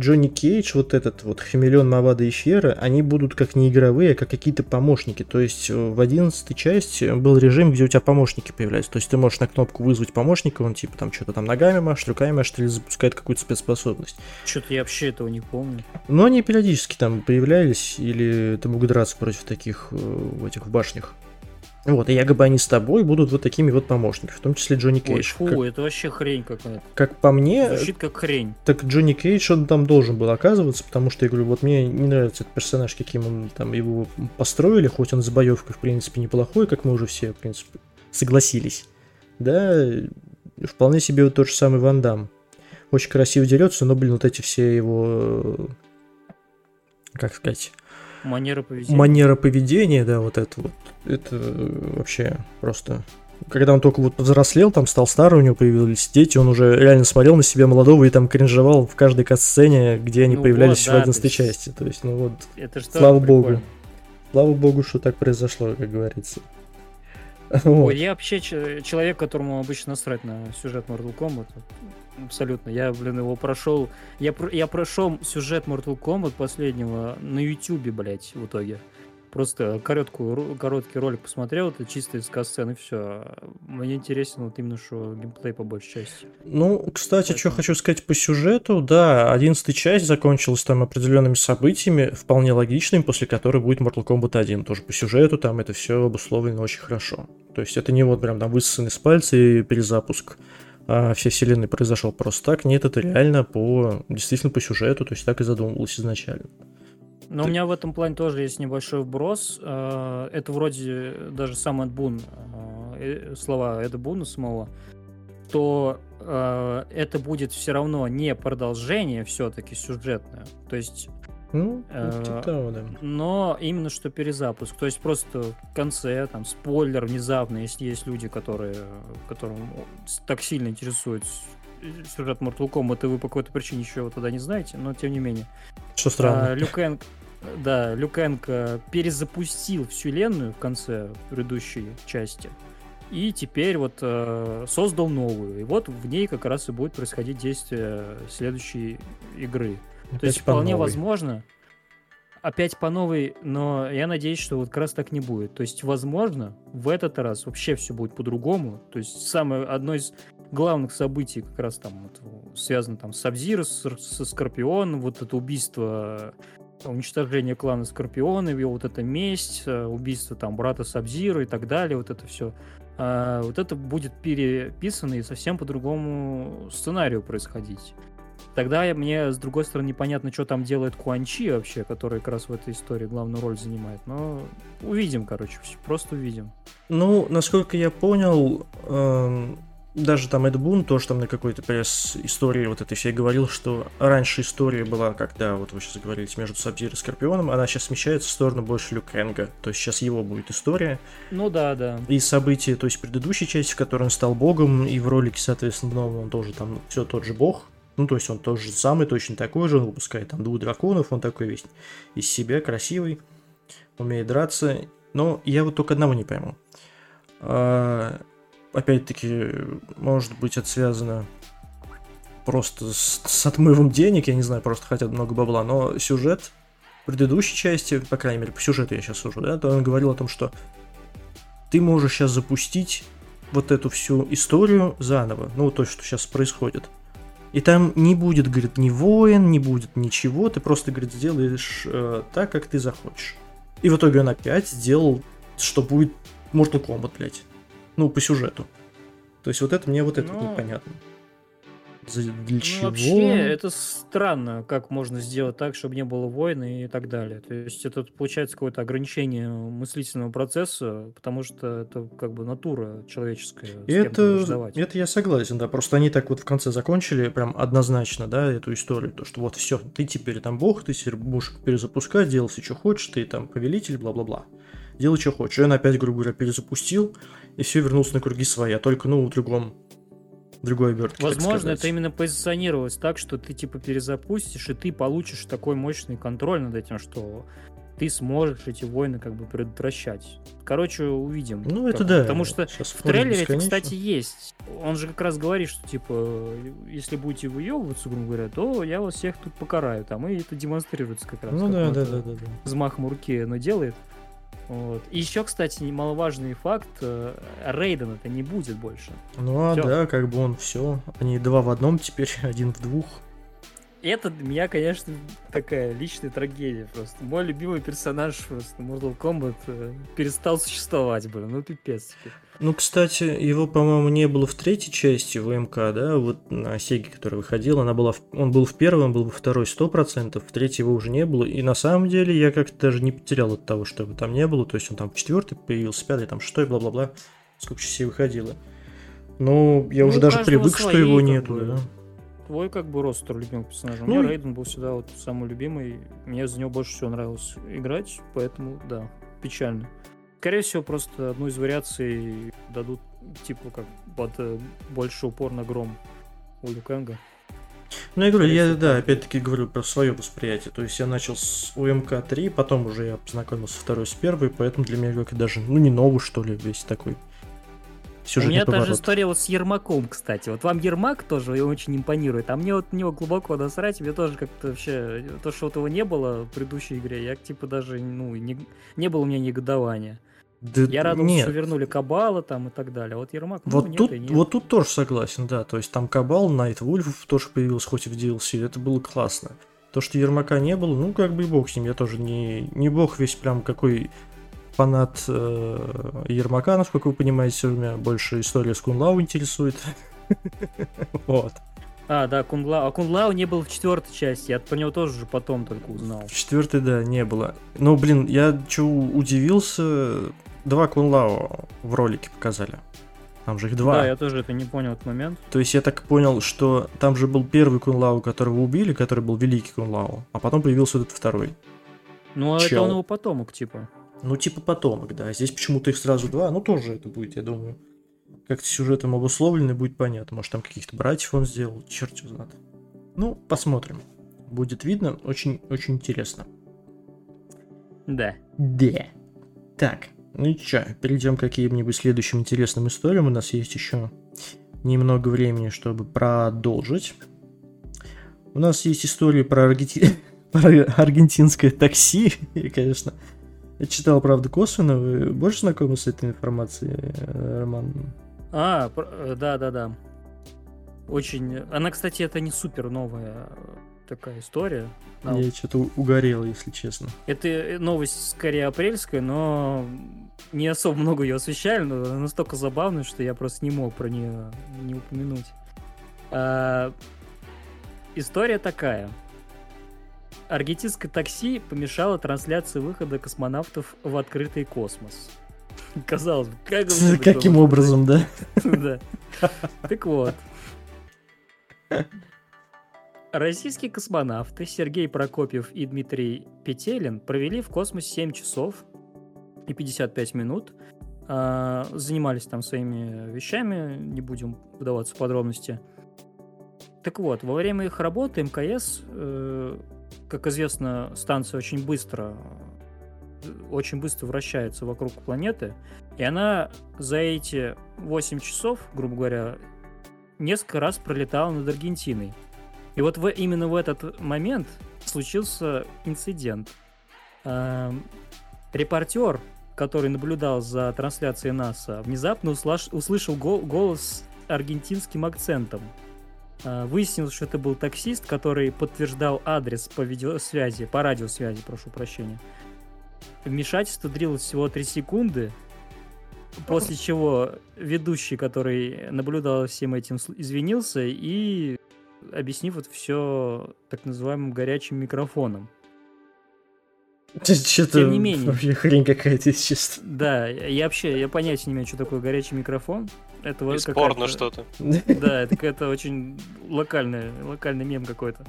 Джонни Кейдж, вот этот вот Хамелеон Мавада и Фьера, они будут как не игровые, а как какие-то помощники. То есть э, в 11 части был режим, где у тебя помощники появляются. То есть ты можешь на кнопку вызвать помощника, он типа там что-то там ногами машет, руками машет или запускает какую-то спецспособность. Что-то я вообще этого не помню. Но они периодически там появлялись, или ты мог драться против таких э, в этих башнях. Вот, и якобы они с тобой будут вот такими вот помощниками, в том числе Джонни Ой, Кейдж. фу, Как, это вообще хрень какая-то. как по мне, Звучит как хрень. так Джонни Кейдж, он там должен был оказываться, потому что, я говорю, вот мне не нравится этот персонаж, каким он там его построили, хоть он с боевкой, в принципе, неплохой, как мы уже все, в принципе, согласились. Да, вполне себе вот тот же самый Ван Дам. Очень красиво дерется, но, блин, вот эти все его, э, как сказать, Манера поведения. манера поведения, да, вот это вот, это э, вообще просто... Когда он только вот повзрослел, там стал старый, у него появились дети, он уже реально смотрел на себя молодого и там кринжевал в каждой кат-сцене, где они Ну появлялись вот, да, в 11 то есть- части. То есть, ну вот, Это что? слава богу. Слава богу, что так произошло, как говорится. [laughs] Вот. Ой, я вообще человек, которому обычно насрать на сюжет Mortal Kombat. Абсолютно. Я, блин, его прошел. Я, я прошел сюжет Mortal Kombat последнего на Ютубе, блядь, в итоге. Просто короткую, короткий ролик посмотрел, это чисто из касцен и все. Мне интересен вот именно что геймплей по большей части. Ну, кстати, что Поэтому- хочу сказать по сюжету, да, 11 часть закончилась там определенными событиями, вполне логичными, после которой будет Mortal Kombat 1. Тоже по сюжету там это все обусловлено очень хорошо. То есть это не вот прям там высосан из пальца и перезапуск а всей вселенной произошел просто так. Нет, это реально по действительно по сюжету, то есть так и задумывалось изначально. Но Ты- у меня в этом плане тоже есть небольшой вброс. Э, Это вроде даже сам Эд Бун, э, э, слова Эда Буна самого, то это будет все равно не продолжение все-таки сюжетное. То есть Ну, Э, типа того, да. но именно что перезапуск. То есть просто в конце, там, спойлер внезапно, если есть люди, которые, которым так сильно интересует сюжет Mortal Kombat, и вы по какой-то причине еще его тогда не знаете, но тем не менее. Что странно. А, Люкенг, да, Люкенг э, перезапустил вселенную в конце предыдущей части. И теперь вот э, создал новую. И вот в ней как раз и будет происходить действие следующей игры. То есть по вполне новой. возможно, опять по новой, но я надеюсь, что вот как раз так не будет. То есть, возможно, в этот раз вообще все будет по-другому. То есть, самое одно из главных событий как раз там вот, связано там с Абзиро, со Скорпионом, вот это убийство уничтожение клана Скорпиона, его вот эта месть, э, убийство там брата Сабзира и так далее, вот это все. вот это будет переписано и совсем по другому сценарию происходить. Тогда мне, с другой стороны, непонятно, что там делает Куанчи вообще, который как раз в этой истории главную роль занимает. Но увидим, короче, просто увидим. Ну, насколько я понял, эм, даже там Эд Бун тоже там на какой-то пресс-истории вот этой всей говорил, что раньше история была, когда, вот вы сейчас говорили, между Сабзир и Скорпионом, она сейчас смещается в сторону больше Люкенга. То есть сейчас его будет история. Ну да, да. И события, то есть предыдущей части, в которой он стал богом, и в ролике, соответственно, новом он тоже там все тот же бог. Ну, то есть он тот же самый, точно такой же, он выпускает там двух драконов, он такой весь из себя, красивый, умеет драться. Но я вот только одного не пойму. А, опять-таки, может быть, это связано просто с, с отмывом денег, я не знаю, просто хотят много бабла, но сюжет предыдущей части, по крайней мере, по сюжету я сейчас сужу, да, то он говорил о том, что ты можешь сейчас запустить вот эту всю историю заново, ну, то, что сейчас происходит. И там не будет, говорит, ни воин, не будет ничего, ты просто, говорит, сделаешь э, так, как ты захочешь. И в итоге он опять сделал, что будет Mortal Kombat, блядь. Ну, по сюжету. То есть вот это мне вот это вот Ну, непонятно. Для Ну, чего? вообще, это странно, как можно сделать так, чтобы не было войны и так далее. То есть это получается какое-то ограничение мыслительного процесса, потому что это как бы натура человеческая. Это, это я согласен, да. Просто они так вот в конце закончили прям однозначно, да, эту историю. То, что вот все, ты теперь там бог, ты теперь будешь перезапускать, делай все, что хочешь, ты там повелитель, бла-бла-бла. Делай, что хочешь. И он опять, грубо говоря, перезапустил, и все вернулся на круги своя, только, ну, в другом, другой обертке. так Возможно, это именно позиционировалось так, что ты типа перезапустишь, и ты получишь такой мощный контроль над этим, что ты сможешь эти войны как бы предотвращать. Короче, увидим. Ну, как- это да. Потому что Сейчас в трейлере это, кстати, есть. Он же как раз говорит, что типа, если будете выебываться, грубо говоря, то я вас всех тут покараю. Там, и это демонстрируется как раз. Ну как да, да, да, да, да. взмахом руки оно делает. Вот. И еще, кстати, немаловажный факт, э, Рейден это не будет больше. Ну а Всё. да, как бы он все. Они два в одном теперь, [laughs] один в двух. Это для меня, конечно, такая личная трагедия просто. Мой любимый персонаж просто Mortal Kombat э, перестал существовать, блин, ну пипец. теперь. Ну, кстати, его, по-моему, не было в третьей части ВМК, да, вот на Сеге, которая выходила, она была в- он был в первой, он был во второй 100%, в третьей его уже не было, и на самом деле я как-то даже не потерял от того, что его там не было, то есть он там в четвертой появился, пятый, там шестой, бла-бла-бла, сколько частей выходило. Ну, я Ну, уже даже привык, что его нету, да. Твой как бы ростер любимых персонажей. У Ну меня и- Рейден был всегда вот самый любимый. Мне за него больше всего нравилось играть, поэтому да, печально. Скорее всего, просто одну из вариаций дадут, типа, как под э, больше упор на гром у Люкенга. Ну, я говорю, я, да, так. опять-таки говорю про свое восприятие. То есть я начал с УМК-3, потом уже я познакомился второй с первой, поэтому для меня как даже, ну, не новый, что ли, весь такой У меня та же поворот. история вот с Ермаком, кстати. Вот вам Ермак тоже очень импонирует, а мне вот на него глубоко насрать, мне тоже как-то вообще, то, что вот его не было в предыдущей игре, я типа даже, ну, не, не было у меня негодования. Да Я радовался, нет. что вернули Кабала там и так далее. Вот Ермак, ну, Вот нет тут, нет. вот тут тоже согласен, да. То есть там Кабал, Найт Вульф тоже появился, хоть и в DLC, это было классно. То, что Ермака не было, ну как бы и бог с ним, я тоже не, не бог весь прям какой фанат э, Ермака, насколько вы понимаете, меня больше история с Кунлау интересует. [laughs] Вот. А, да, Кунглау. А Кунглау не был в четвертой части. Я про него тоже уже потом только узнал. В четвертой, да, не было. Но, блин, я чё удивился, два Кунлау в ролике показали. Там же их два. Да, я тоже это не понял этот момент. То есть я так понял, что там же был первый Кунлау, которого убили, который был великий Кунлау, а потом появился этот второй. Ну, а это Чел. он его потомок, типа. Ну, типа потомок, да. Здесь почему-то их сразу два, ну тоже это будет, я думаю. Как-то сюжетом обусловлено, и будет понятно. Может, там каких-то братьев он сделал, черт его знает. Ну, посмотрим. Будет видно, очень-очень интересно. Да. Да. Так, ну и чё, перейдем к каким-нибудь следующим интересным историям. У нас есть еще немного времени, чтобы продолжить. У нас есть история про, аргенти- [laughs] про аргентинское такси. [laughs] И, конечно, я читал, правда, косвенно. Вы больше знакомы с этой информацией, э, Роман? А, про- э, да-да-да. Очень... Она, кстати, это не супер новая э, такая история. А, Я что-то угорел, если честно. Это новость скорее апрельская, но не особо много ее освещали, но она настолько забавная, что я просто не мог про нее не упомянуть. А, История такая. Аргентинское такси помешало трансляции выхода космонавтов в открытый космос. [laughs] Казалось бы, как Каким образом, да? [laughs] Да. Так вот. Российские космонавты Сергей Прокопьев и Дмитрий Петелин провели в космосе 7 часов и 55 минут. А, Занимались там своими вещами, не будем вдаваться в подробности. Так вот, во время их работы МКС, э, как известно, станция очень быстро э, очень быстро вращается вокруг планеты, и она за эти 8 часов, грубо говоря, несколько раз пролетала над Аргентиной. И вот в, именно в этот момент случился инцидент. Эм, репортер, который наблюдал за трансляцией НАСА, внезапно услаш- услышал го- голос аргентинским акцентом. Э, выяснилось, что это был таксист, который подтверждал адрес по видеосвязи, по радиосвязи, прошу прощения. Вмешательство длилось всего 3 секунды, после чего ведущий, который наблюдал за всем этим, извинился и объяснив это все так называемым горячим микрофоном. [laughs] Что-то Тем не менее. вообще хрень какая-то, если честно. Да, я вообще, я понятия не имею, что такое горячий микрофон. Это вот Бесспорно что-то. [laughs] Да, это какая-то очень локальный, локальный мем какой-то.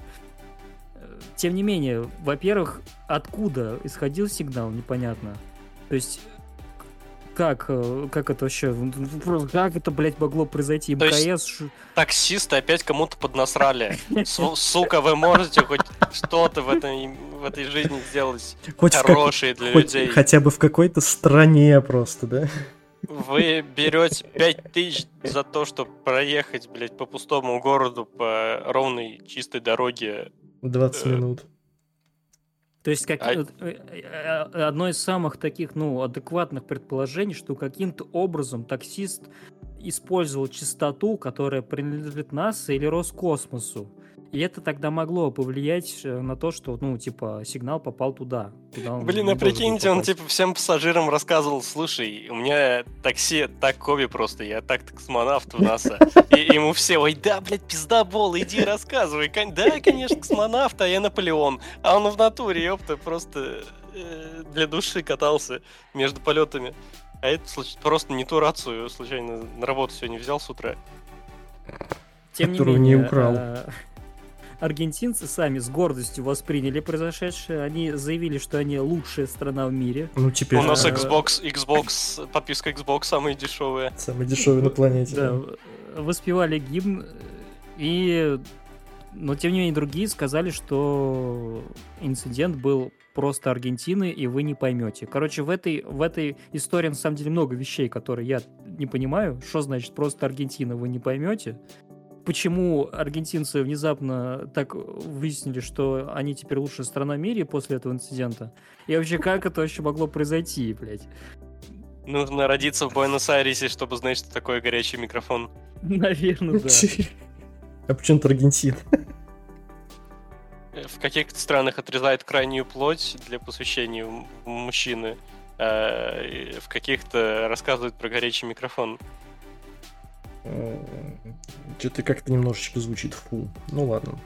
Тем не менее, во-первых, откуда исходил сигнал, непонятно. То есть, как, э, как это вообще, как это, блядь, могло произойти? То есть- МКС, Таксисты опять кому-то поднасрали. [laughs] Су- Сука, вы можете хоть что-то в этой, в этой жизни сделать Хоть, в как- хорошее для хоть людей. хотя бы в какой-то стране просто, да? Вы берете 5 тысяч за то, чтобы проехать, блядь, по пустому городу по ровной чистой дороге. 20 Э, минут. То есть, как, А- э, э, э, одно из самых таких, ну, адекватных предположений, что каким-то образом таксист использовал частоту, которая принадлежит НАСА или Роскосмосу. И это тогда могло повлиять э, на то, что, ну, типа, сигнал попал туда. куда он Блин, а прикиньте, он типа всем пассажирам рассказывал, слушай, у меня такси так Коби просто, я так космонавт в НАСА. И ему все, ой, да, блядь, пиздобол, иди рассказывай. Да, конечно, космонавт, а я Наполеон. А он в натуре, ёпта, просто э, для души катался между полетами. А это просто не ту рацию случайно на работу сегодня взял с утра. Тем не которую не менее, украл. Аргентинцы сами с гордостью восприняли произошедшее. Они заявили, что они лучшая страна в мире. Ну, теперь У нас э, Xbox, Xbox, подписка Xbox самая дешевая. самый дешевый на планете. Да, воспевали гимн. И... Но, тем не менее, другие сказали, что инцидент был просто Аргентины, и вы не поймете. Короче, в этой, в этой истории, на самом деле, много вещей, которые я не понимаю. Что значит просто Аргентина, вы не поймете? Почему аргентинцы внезапно так выяснили, что они теперь лучшая страна в мире после этого инцидента? И вообще, как это вообще могло произойти, блядь? Нужно родиться в Буэнос-Айресе, чтобы знать, что такое горячий микрофон. Наверное, да. [laughs] А почему-то Аргентина. В каких-то странах отрезают крайнюю плоть для посвящения мужчины. а, и в каких-то рассказывают про горячий микрофон. Что-то как-то немножечко звучит фу. Ну ладно.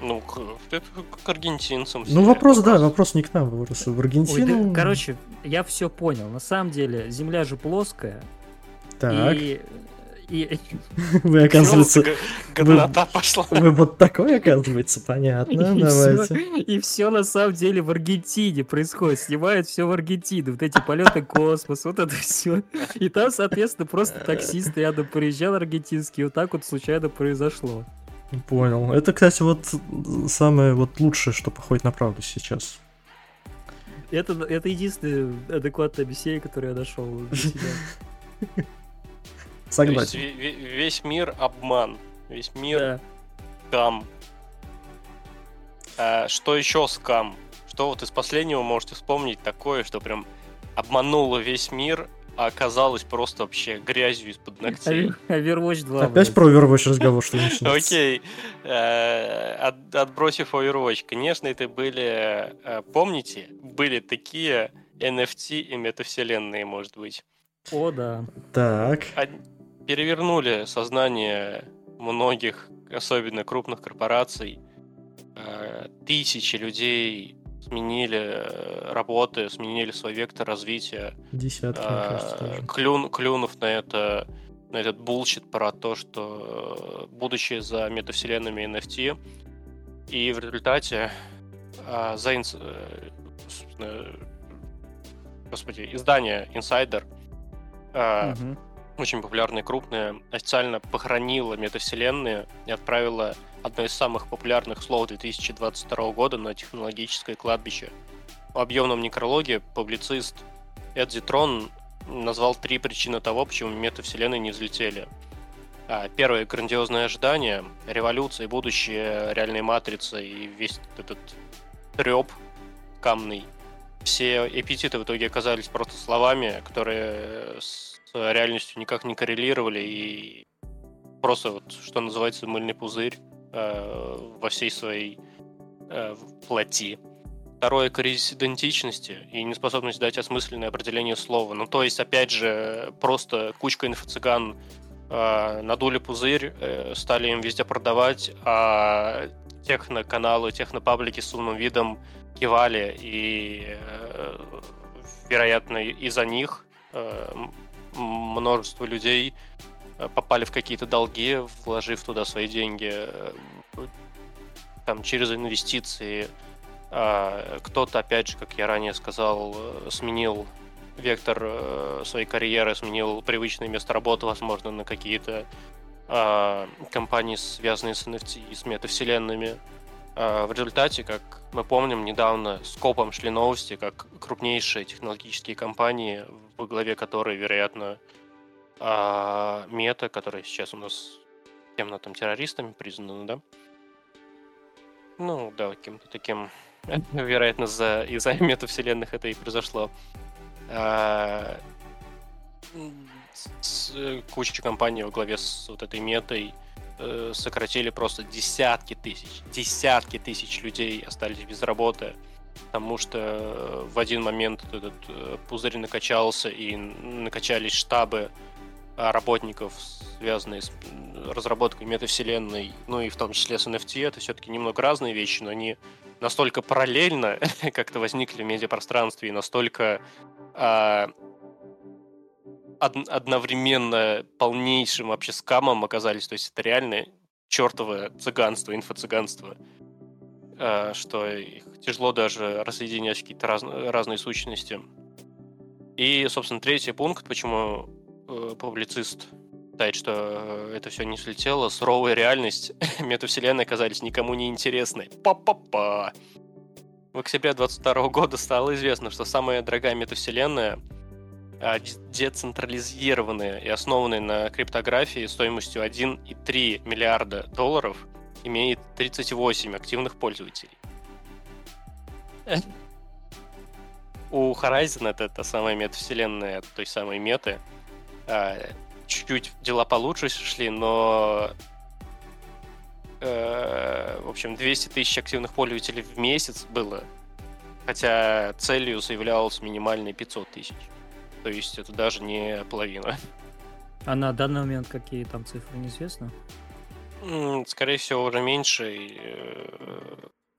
Ну, это к аргентинцам. Ну вопрос, да, вопрос не к нам, вопрос в Ой, да, Аргентину. короче, я все понял. На самом деле, Земля же плоская. Так, И, и [laughs] вы, оказывается, Годнота пошла. вы вот такой, оказывается, понятно, [laughs] И давайте. И все на самом деле в Аргентине происходит. Снимают все в Аргентине. Вот эти полеты космос, вот это все. И там, соответственно, просто таксист рядом приезжал аргентинский. И вот так вот случайно произошло. Понял. Это, кстати, вот самое вот лучшее, что походит на правду сейчас. Это, это единственное адекватное объяснение, которое я нашел для себя. [laughs] То есть Согласен. ве- ве- весь мир обман. Весь мир Да. скам. А что еще скам? Что вот из последнего можете вспомнить такое, что прям обмануло весь мир, а оказалось просто вообще грязью из-под ногтей? Overwatch 2. Опять блядь. про Overwatch разговор, что начинается. Окей. Э, от- Отбросив Overwatch, конечно, это были, э, помните, были такие NFT и метавселенные, может быть. О, да. Так. Перевернули сознание многих, особенно крупных корпораций. Э, Тысячи людей сменили э, работы, сменили свой вектор развития. Десятки, мне кажется, тоже. клюн- клюнув на это на этот bullshit про то, что будущее за метавселенными NFT. И в результате а, за инс- господи, издание Insider, а, Мгм. Очень популярное и крупное, официально похоронило метавселенные и отправило одно из самых популярных слов 2022 года на технологическое кладбище. В объемном некрологе публицист Эдди Трон назвал три причины того, почему метавселенные не взлетели. А, Первое — грандиозное ожидание, революция, будущее, реальная матрица и весь этот треп камный. Все эпитеты в итоге оказались просто словами, которые реальностью никак не коррелировали и просто вот, что называется, мыльный пузырь э, во всей своей э, плоти. Второе — кризис идентичности и неспособность дать осмысленное определение слова. Ну, то есть, опять же, просто кучка инфо-цыган э, надули пузырь, э, стали им везде продавать, а техно-каналы, техно-паблики с умным видом кивали, и, э, вероятно, из-за них э, множество людей э, попали в какие-то долги, вложив туда свои деньги э, там, через инвестиции. А кто-то, опять же, как я ранее сказал, э, сменил вектор своей карьеры, сменил привычное место работы, возможно, на какие-то а, компании, связанные с NFT и с метавселенными. А в результате, как мы помним, недавно с Копом шли новости, как крупнейшие технологические компании, во главе которой, вероятно, а, Мета, которая сейчас у нас кем-то там террористами признана, да? Ну, да, каким-то таким, [laughs] вероятно, за, из-за [laughs] метавселенных это и произошло. А, с, куча компаний во главе с вот этой метой э, сократили просто десятки тысяч, десятки тысяч людей остались без работы, потому что в один момент этот э, пузырь накачался и накачались штабы а, работников, связанные с разработкой метавселенной, ну и в том числе с NFT, это все-таки немного разные вещи, но они настолько параллельно [laughs] как-то возникли в медиапространстве и настолько а, од- одновременно полнейшим вообще скамом оказались. То есть это реально чертовое цыганство, инфо-цыганство, э, что их тяжело даже разъединять какие-то раз- разные сущности. И, собственно, третий пункт, почему э, публицист считает, что э, это все не слетело, суровая реальность [laughs] метавселенной оказались никому не интересны. Па-па-па! В октябре 22 года стало известно, что самая дорогая метавселенная — а, децентрализированные и основанные на криптографии стоимостью 1,3 миллиарда долларов, имеет 38 активных пользователей. У Horizon, это та самая метавселенная той самой меты, а, чуть-чуть дела получше шли, но э, в общем, 200 тысяч активных пользователей в месяц было, хотя целью заявлялось минимальные 500 тысяч. То есть это даже не половина. А на данный момент какие там цифры, неизвестно? Скорее всего, уже меньше.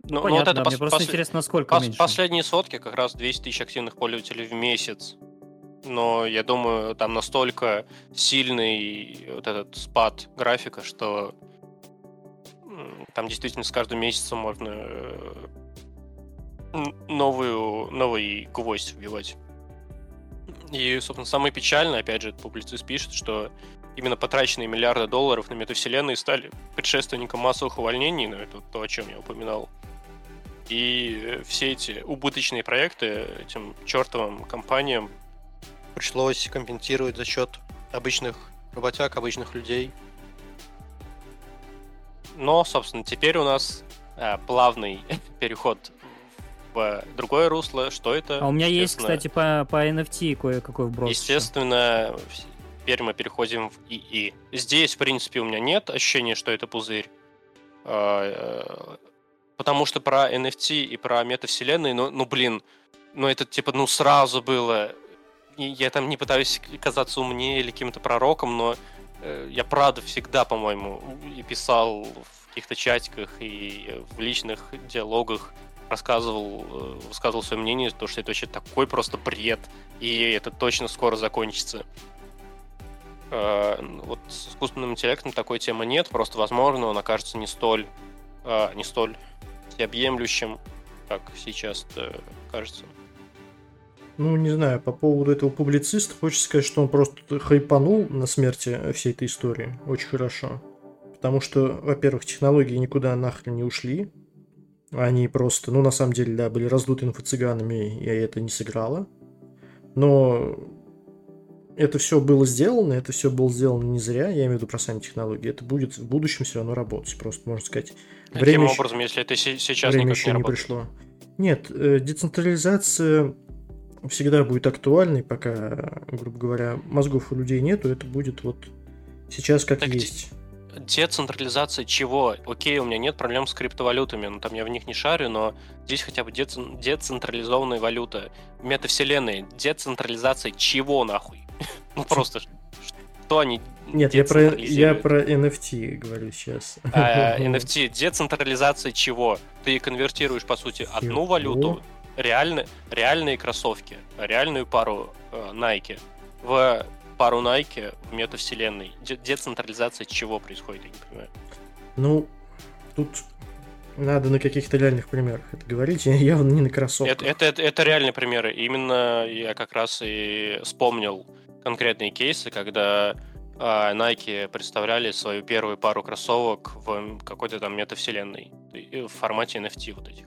Ну, ну, понятно, вот это да, пос- мне просто пос- интересно, насколько пос- меньше. Последние сотки как раз 200 тысяч активных пользователей в месяц. Но я думаю, там настолько сильный вот этот спад графика, что там действительно с каждым месяцем можно э, новую, новый гвоздь вбивать. И, собственно, самое печальное, опять же, публицист пишет, что именно потраченные миллиарды долларов на метавселенные стали предшественником массовых увольнений, ну, это то, о чем я упоминал. И все эти убыточные проекты этим чертовым компаниям пришлось компенсировать за счет обычных работяг, обычных людей. Но, собственно, теперь у нас а, плавный [laughs] переход в другое русло, что это. А у меня есть, кстати, по, по NFT кое-какой вброс. Естественно, теперь мы переходим в ИИ. Здесь, в принципе, у меня нет ощущения, что это пузырь. Э, потому что про NFT и про метавселенные, ну, ну блин, ну это типа, ну сразу было. Я там не пытаюсь казаться умнее или каким-то пророком, но э, я правда всегда, по-моему, и писал в каких-то чатиках и в личных диалогах рассказывал, э, высказывал свое мнение, то, что это вообще такой просто бред, и это точно скоро закончится. Э, вот с искусственным интеллектом такой темы нет, просто, возможно, он окажется не столь, э, не столь всеобъемлющим, как сейчас кажется. Ну, не знаю, по поводу этого публициста, хочется сказать, что он просто хайпанул на смерти всей этой истории. Очень хорошо. Потому что, во-первых, технологии никуда нахрен не ушли. Они просто, ну, на самом деле, да, были раздуты инфо-цыганами, и это не сыграло. Но это все было сделано, это все было сделано не зря, я имею в виду про сами технологии. Это будет в будущем все равно работать, просто можно сказать. Каким время образом, еще, если это сейчас время еще не, не пришло? Нет, э, децентрализация всегда будет актуальной, пока, грубо говоря, мозгов у людей нету, это будет вот сейчас как так есть децентрализация чего? Окей, у меня нет проблем с криптовалютами, ну там я в них не шарю, но здесь хотя бы децен... децентрализованная валюта. Метавселенные, децентрализация чего нахуй? Ну просто что они Нет, я про, я про NFT говорю сейчас. А, [laughs] NFT, децентрализация чего? Ты конвертируешь, по сути, одну Чего? валюту, реально, реальные кроссовки, реальную пару э, Nike, в пару Nike в метавселенной. Де- децентрализация чего происходит, я не понимаю. Ну, тут надо на каких-то реальных примерах это говорить, явно не на кроссовках. Это, это, это, это реальные примеры. Именно я как раз и вспомнил конкретные кейсы, когда а, Nike представляли свою первую пару кроссовок в какой-то там метавселенной. В формате NFT вот этих.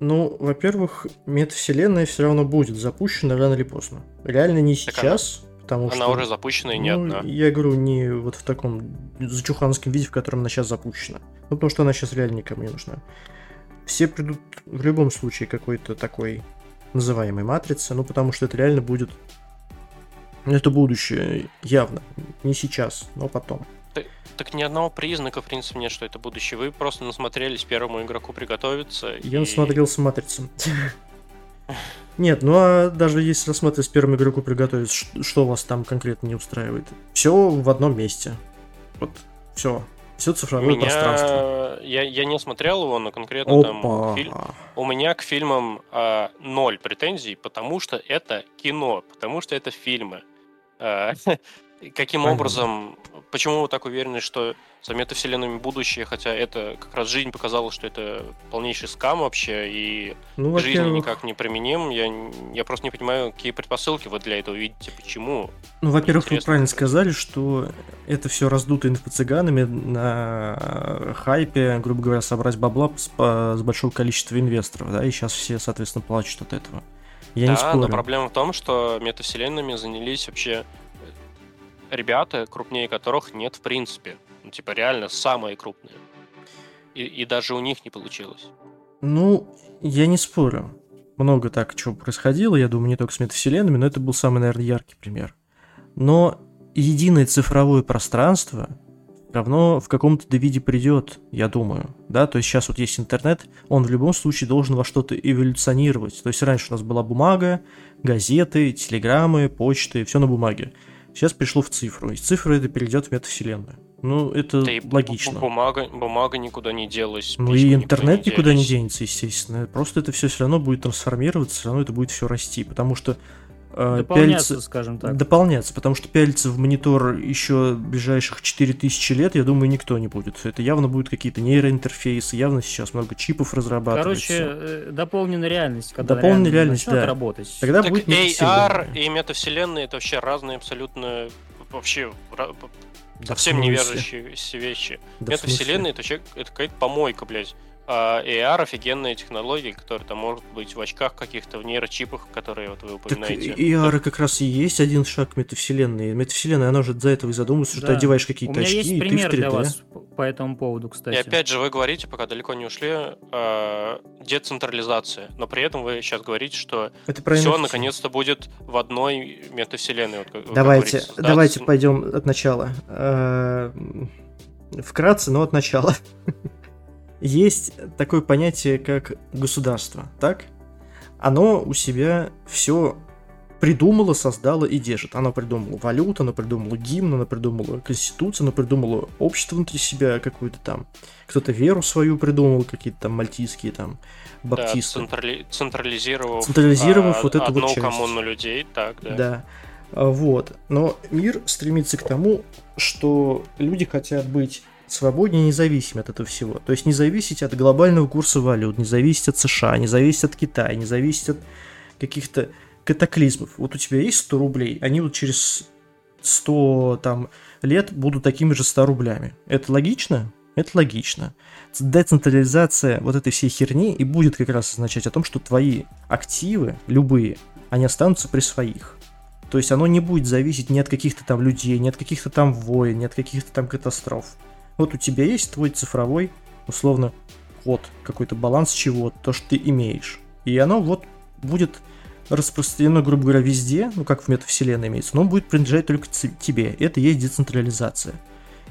Ну, во-первых, метавселенная все равно будет запущена рано или поздно. Реально не Так сейчас, потому Она что... уже запущена и не ну, одна. Я говорю, не вот в таком зачуханском виде, в котором она сейчас запущена. Ну, потому что она сейчас реально никому не нужна. Все придут в любом случае какой-то такой называемой матрице, ну, потому что это реально будет... ну, Это будущее, явно. Не сейчас, но потом. Так ни одного признака, в принципе, нет, что это будущее. Вы просто насмотрелись первому игроку приготовиться. Я и- насмотрелся матрицу. [laughs] Нет, ну а даже если рассматривать первому игроку приготовиться, что вас там конкретно не устраивает? Все в одном месте. Вот, все. Все цифровое пространство. Меня... Я, я не смотрел его, но конкретно там Опа. фильм- у меня к фильмам а, ноль претензий, потому что это кино, потому что это фильмы. А, [laughs] Каким образом, почему вы так уверены, что за метавселенными будущее, хотя это как раз жизнь показала, что это полнейший скам вообще, и Ну, к жизни никак не применим. Я, я просто не понимаю, какие предпосылки вы для этого видите, почему. ну, во-первых, вы правильно сказали, что это все раздуто инфо-цыганами на хайпе, грубо говоря, собрать бабла с, с большого количества инвесторов, да, и сейчас все, соответственно, плачут от этого. Я не да, спорю. но проблема в том, что метавселенными занялись вообще э, ребята, крупнее которых нет в принципе. Ну, типа, реально самые крупные. И, и даже у них не получилось. Ну, я не спорю. Много так чего происходило, я думаю, не только с метавселенными, но это был самый, наверное, яркий пример. Но единое цифровое пространство равно в каком-то виде придет, я думаю. Да, то есть сейчас вот есть интернет, он в любом случае должен во что-то эволюционировать. То есть раньше у нас была бумага, газеты, телеграммы, почты, все на бумаге. Сейчас пришло в цифру, и из цифры это перейдет в метавселенную. Ну, это Да логично. бу- Бумага, бумага никуда не делась. Ну и интернет никуда не делись. денется, естественно. Просто это все все равно будет трансформироваться, все равно это будет все расти, потому что Дополняться, пялиться- скажем так. дополняться, потому что пялиться в монитор еще ближайших 4000 лет, я думаю, никто не будет. Это явно будут какие-то нейроинтерфейсы, явно сейчас много чипов разрабатывается. Короче, э, дополненная реальность, когда Дополненная реально реальность, да. работать. Тогда Так будет AR и метавселенная это вообще разные абсолютно вообще Да совсем смысле? неверующиеся вещи. Да? Метавселенная это, человек, это какая-то помойка, блядь. А AR офигенная технология, которая там может быть в очках каких-то, в нейрочипах, которые вот вы Так упоминаете. и AR как раз и есть один шаг к метавселенной. Метавселенная, она же за этого и задумывается, что ты Да. одеваешь какие-то очки, есть и ты в пример 3D. для вас по этому поводу, кстати. И опять же, вы говорите, пока далеко не ушли, э, децентрализация. Но при этом вы сейчас говорите, что Это все NFT. наконец-то будет в одной метавселенной. Вот как- как Давайте, да, давайте пойдем от начала. Э, Вкратце, но от начала. Есть такое понятие, как государство, так? Оно у себя все придумало, создало и держит. Оно придумало валюту, оно придумало гимн, оно придумало конституцию, оно придумало общество внутри себя какую-то там. Кто-то веру свою придумал, какие-то там мальтийские там да, баптисты. централи- централизировав, Централизировав а, вот эту вот часть. коммуну людей, так, да. Да. А, Вот. Но мир стремится к тому, что люди хотят быть свободнее, независимы от этого всего. То есть не зависеть от глобального курса валют, не зависеть от США, не зависеть от Китая, не зависеть от каких-то катаклизмов. Вот у тебя есть 100 рублей, они вот через 100 там, лет будут такими же 100 рублями. Это логично? Это логично. Децентрализация вот этой всей херни и будет как раз означать о том, что твои активы, любые, они останутся при своих. То есть оно не будет зависеть ни от каких-то там людей, ни от каких-то там войн, ни от каких-то там катастроф. Вот у тебя есть твой цифровой, условно, код, какой-то баланс чего-то, то, что ты имеешь. И оно вот будет распространено, грубо говоря, везде, ну как в метавселенной имеется, но он будет принадлежать только тебе. Это и есть децентрализация.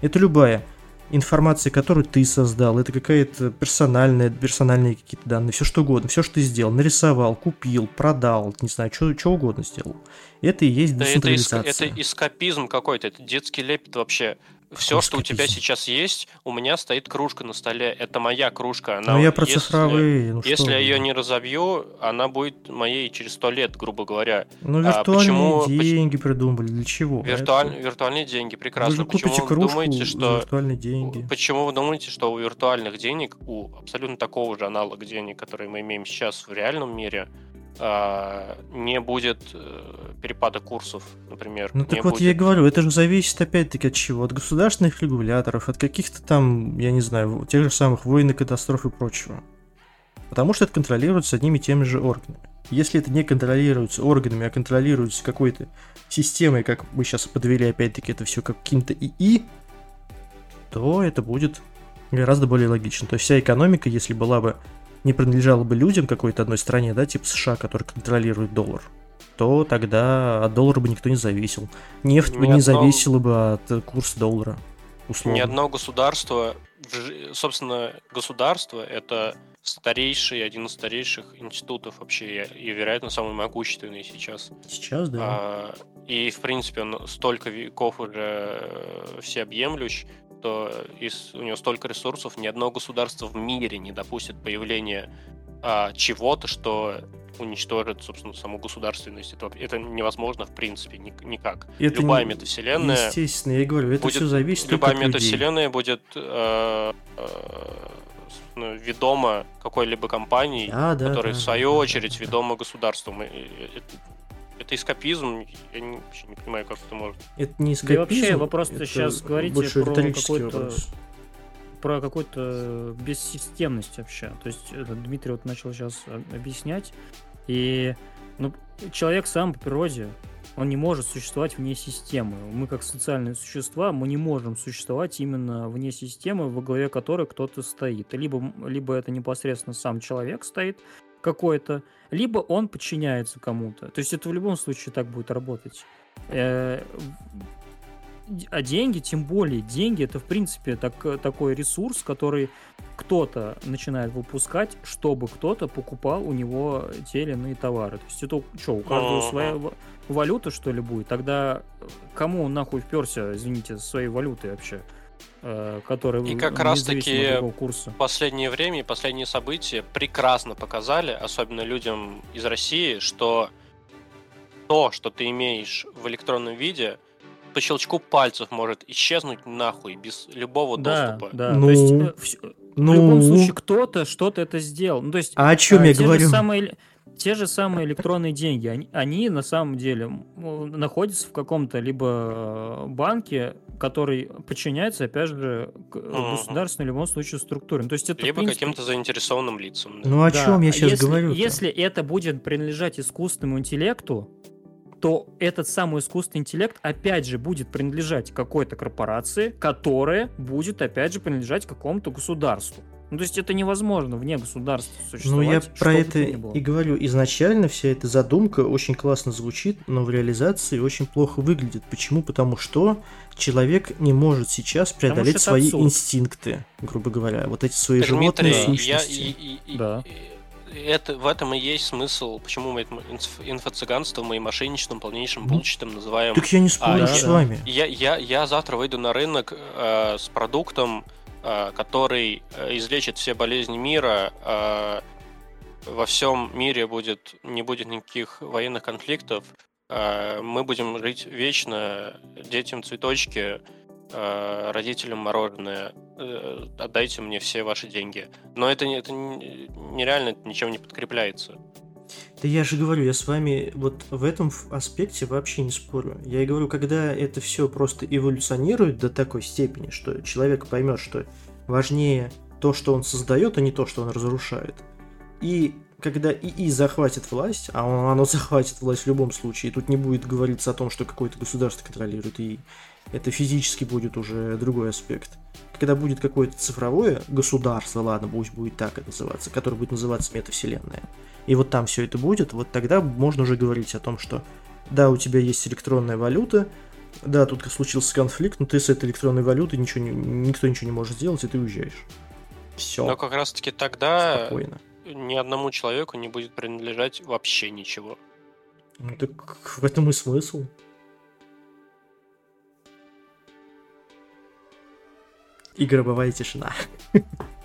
Это любая информация, которую ты создал, это какая-то персональная, персональные какие-то данные, все что угодно, все, что ты сделал, нарисовал, купил, продал, не знаю, что угодно сделал. Это и есть Да это, эск- децентрализация. это эскапизм какой-то, это детский лепет вообще. Все, что у тебя эскапизм? сейчас есть, у меня стоит кружка на столе. Это моя кружка. Она, Ну я про если- цифровые, ну Если я вы. ее не разобью, она будет моей через сто лет, грубо говоря. Ну а виртуальные почему- поч- деньги придумали, для чего? Виртуаль- Это- Виртуальные деньги, Вы прекрасно. же Почему купите вы кружку думаете, что виртуальные деньги. Почему вы думаете, что у виртуальных денег, у абсолютно такого же аналога денег, которые мы имеем сейчас в реальном мире, а, не будет э, перепада курсов, например? Ну так вот я и будет- говорю, это же зависит опять-таки от чего? От государственных регуляторов, от каких-то там, я не знаю, тех же самых войн и катастроф и прочего. Потому что это контролируется одними и теми же органами. Если это не контролируется органами, а контролируется какой-то системой, как мы сейчас подвели опять-таки это все как каким-то ИИ, то это будет гораздо более логично. То есть вся экономика, если была бы не принадлежала бы людям какой-то одной стране, да, типа США, который контролирует доллар, то тогда от доллара бы никто не зависел. Нефть бы Ни не одно- зависела бы от э, курса доллара. Условно. Ни одно государство, собственно, государство это старейший, один из старейших институтов вообще, и, вероятно, самый могущественный сейчас. Сейчас, да. А, и, в принципе, он столько веков уже э, всеобъемлющ, то из, у него столько ресурсов, ни одно государство в мире не допустит появления а, чего-то, что уничтожит, собственно, саму государственность. Это, это невозможно, в принципе, ни- никак. Это Любая не- метавселенная Естественно, я говорю, это будет, все зависит любая от людей. метавселенная будет э, э, ведома какой-либо компанией, Да, да, которая, да, в свою да, очередь, да, да. ведома государством. И- и- Это, эскапизм, я не, вообще не понимаю, как это может. Это не Да и вообще эскапизм, вы просто это сейчас говорите больше про какой-то- про какую-то бессистемность вообще. То есть это Дмитрий вот начал сейчас объяснять. И ну, человек сам по природе, он не может существовать вне системы. Мы как социальные существа, мы не можем существовать именно вне системы, во главе которой кто-то стоит. Либо, либо это непосредственно сам человек стоит какой-то, либо он подчиняется кому-то. То есть это в любом случае так будет работать. Э, А деньги, тем более, деньги это в принципе так, такой ресурс, который кто-то начинает выпускать, чтобы кто-то покупал у него те или иные товары. То есть это что, у каждого своя ва- валюта, что ли, будет? Тогда кому он нахуй вперся, извините, со своей валютой вообще? Э, которая И как раз таки курса. последнее время и последние события прекрасно показали, особенно людям из России, что то, что ты имеешь в электронном виде, по щелчку пальцев может исчезнуть нахуй без любого Да, доступа. да. Ну, то есть э, Ну, в любом случае кто-то что-то это сделал. Ну, то есть а о чем А, я те говорю? Же самые, те же самые электронные деньги, они, они на самом деле находятся в каком-то либо э, банке, который подчиняется, опять же, Мгм. государственной в любом случае структуре. Ну, То есть это, Либо принципе, каким-то заинтересованным лицам. да. Ну о да, чем я сейчас если, говорю? Если это будет принадлежать искусственному интеллекту, то этот самый искусственный интеллект опять же будет принадлежать какой-то корпорации, которая будет опять же принадлежать какому-то государству. Ну, то есть это невозможно вне государства Ну, существовать. я что про это и говорю. Изначально вся эта задумка очень классно звучит, но в реализации очень плохо выглядит. Почему? Потому что человек не может сейчас преодолеть свои абсурд. инстинкты, грубо говоря. Вот эти свои Так, животные Дмитрий, я, сущности. и, и- Да. и это, в этом и есть смысл, почему мы инфо-цыганством и мошенничеством полнейшим Ну, булчитом называем. Так я не спорю А, с я- вами. Я, я, я завтра выйду на рынок э, с продуктом, который э, излечит все болезни мира. э, во всем мире будет, не будет никаких военных конфликтов. э, мы будем жить вечно, детям цветочки, э, родителям мороженое. э, отдайте мне все ваши деньги. Но это, это не- нереально, ничем не подкрепляется. Да я же говорю, я с вами вот в этом аспекте вообще не спорю. Я и говорю, когда это все просто эволюционирует до такой степени, что человек поймет, что важнее то, что он создает, а не то, что он разрушает. И когда ИИ захватит власть, а он- оно [laughs] захватит власть в любом случае, тут не будет говориться о том, что какое-то государство контролирует ИИ. Это физически будет уже другой аспект. Когда будет какое-то цифровое государство, ладно, пусть будет так это называться, которое будет называться метавселенная, и вот там все это будет, вот тогда можно уже говорить о том, что да, у тебя есть электронная валюта, да, тут случился конфликт, но ты с этой электронной валютой ничего не, никто ничего не может сделать, и ты уезжаешь. Все. Но как раз таки тогда Спокойно. ни одному человеку не будет принадлежать вообще ничего. Ну так в этом и смысл. И гробовая тишина. [laughs]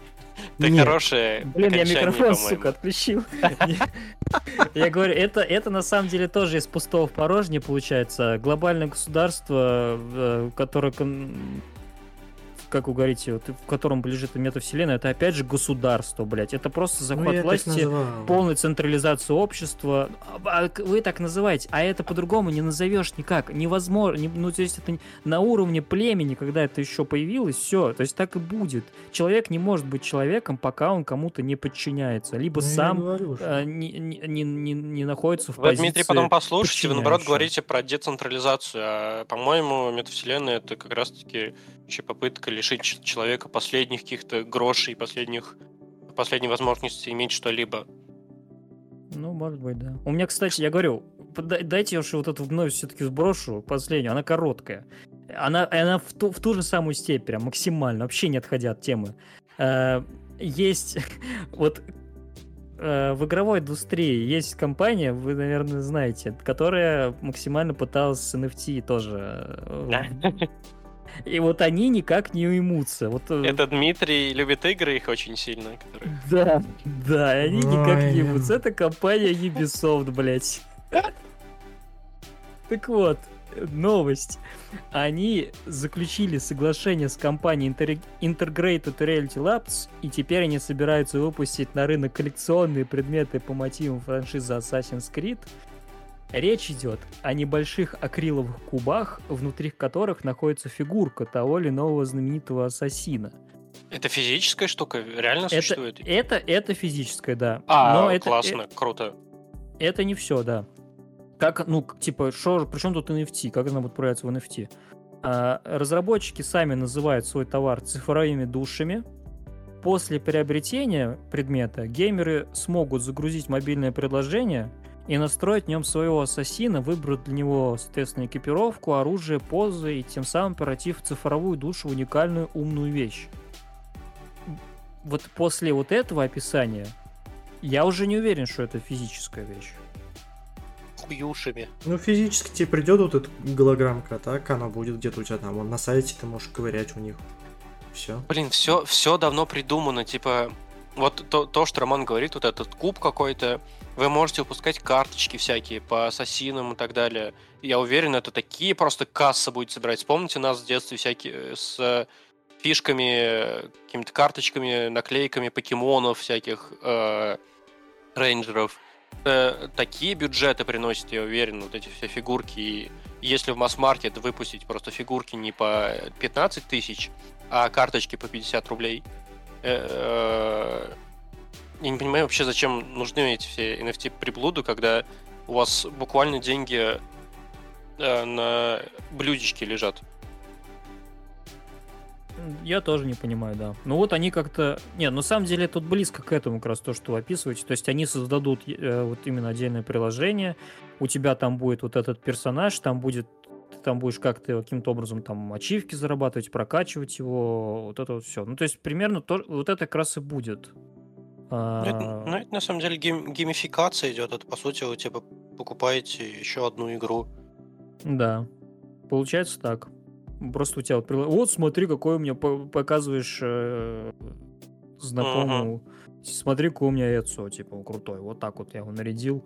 Ты Нет. хорошее Блин, я микрофон, сука, отключил. [laughs] Я говорю, это, это на самом деле тоже из пустого в порожнее получается. Глобальное государство, э, которое, как вы говорите, вот, в котором лежит метавселенная, это опять же государство, блядь. Это просто Ну, захват так власти, полная централизация общества. А, а, Вы так называете, а это по-другому не назовешь никак. Невозможно. не- ну, то есть это на уровне племени, когда это еще появилось, все. То есть так и будет. Человек не может быть человеком, пока он кому-то не подчиняется. Либо Ну, сам говорю э, не, не, не- не- не находится в Вы, позиции... Дмитрий, потом послушайте, вы наоборот говорите про децентрализацию, а, по-моему, метавселенная это как раз-таки еще попытка лишить человека последних каких-то грошей, последних последней возможности иметь что-либо. Ну, может быть, да. У меня, кстати, я говорю, дайте я уж вот эту вновь все-таки сброшу, последнюю, она короткая. Она, она в, ту, в ту же самую степень, прям максимально, вообще не отходя от темы. Э, есть [laughs] вот э, в игровой индустрии есть компания, вы, наверное, знаете, которая максимально пыталась с NFT тоже. И вот они никак не уймутся. Вот, э, Это Дмитрий любит игры их очень сильно. которые- да, да, и они никак Ой. не ебутся. Это компания Ubisoft, блядь. Так вот, новость. Они заключили соглашение с компанией Inter- Integrated Reality Labs, и теперь они собираются выпустить на рынок коллекционные предметы по мотивам франшизы Assassin's Creed. Речь идет о небольших акриловых кубах, внутри которых находится фигурка того или иного знаменитого ассасина. Это физическая штука, реально Это, существует? это, это физическое, да. А, Но это, классно, круто. э- это не все, да. Как, ну, типа, что, при чем тут NFT? Как она будет проявляться в NFT? А, разработчики сами называют свой товар цифровыми душами. После приобретения предмета геймеры смогут загрузить мобильное приложение и настроить в нем своего ассасина, выбрать для него, соответственно, экипировку, оружие, позы и тем самым превратив в цифровую душу уникальную умную вещь. Вот после вот этого описания я уже не уверен, что это физическая вещь. Хуюшами. Ну, физически тебе придет вот эта голограммка, так она будет где-то у тебя там. Вон на сайте ты можешь ковырять у них. Все. Блин, все, все давно придумано, типа, вот то, то, что Роман говорит, вот этот куб какой-то, вы можете выпускать карточки всякие по ассасинам и так далее. Я уверен, это такие просто касса будет собирать. Вспомните нас в детстве всякие э, с э, фишками, какими-то карточками, наклейками покемонов всяких, э, рейнджеров. Э, такие бюджеты приносят, я уверен, вот эти все фигурки. И если в масс-маркет выпустить просто фигурки не по 15 тысяч, а карточки по 50 рублей. Э, э, Я не понимаю вообще, зачем нужны эти все NFT-приблуды, когда у вас буквально деньги э, на блюдечке лежат. Я тоже не понимаю, да. Ну вот они как-то... Не, на самом деле тут близко к этому как раз то, что вы описываете. То есть они создадут э, вот именно отдельное приложение, у тебя там будет вот этот персонаж, там будет ты там будешь как-то каким-то образом там ачивки зарабатывать, прокачивать его, вот это вот все. Ну, то есть примерно то, вот это как раз и будет. Ну, А, это, ну, это на самом деле гейм- геймификация идет. Это по сути вы типа покупаете еще одну игру. Да, получается так. Просто у тебя вот, прила- вот смотри, какой у меня по- показываешь э, знакомому. Смотри, какой у меня Эцо, типа, крутой. Вот так вот я его нарядил.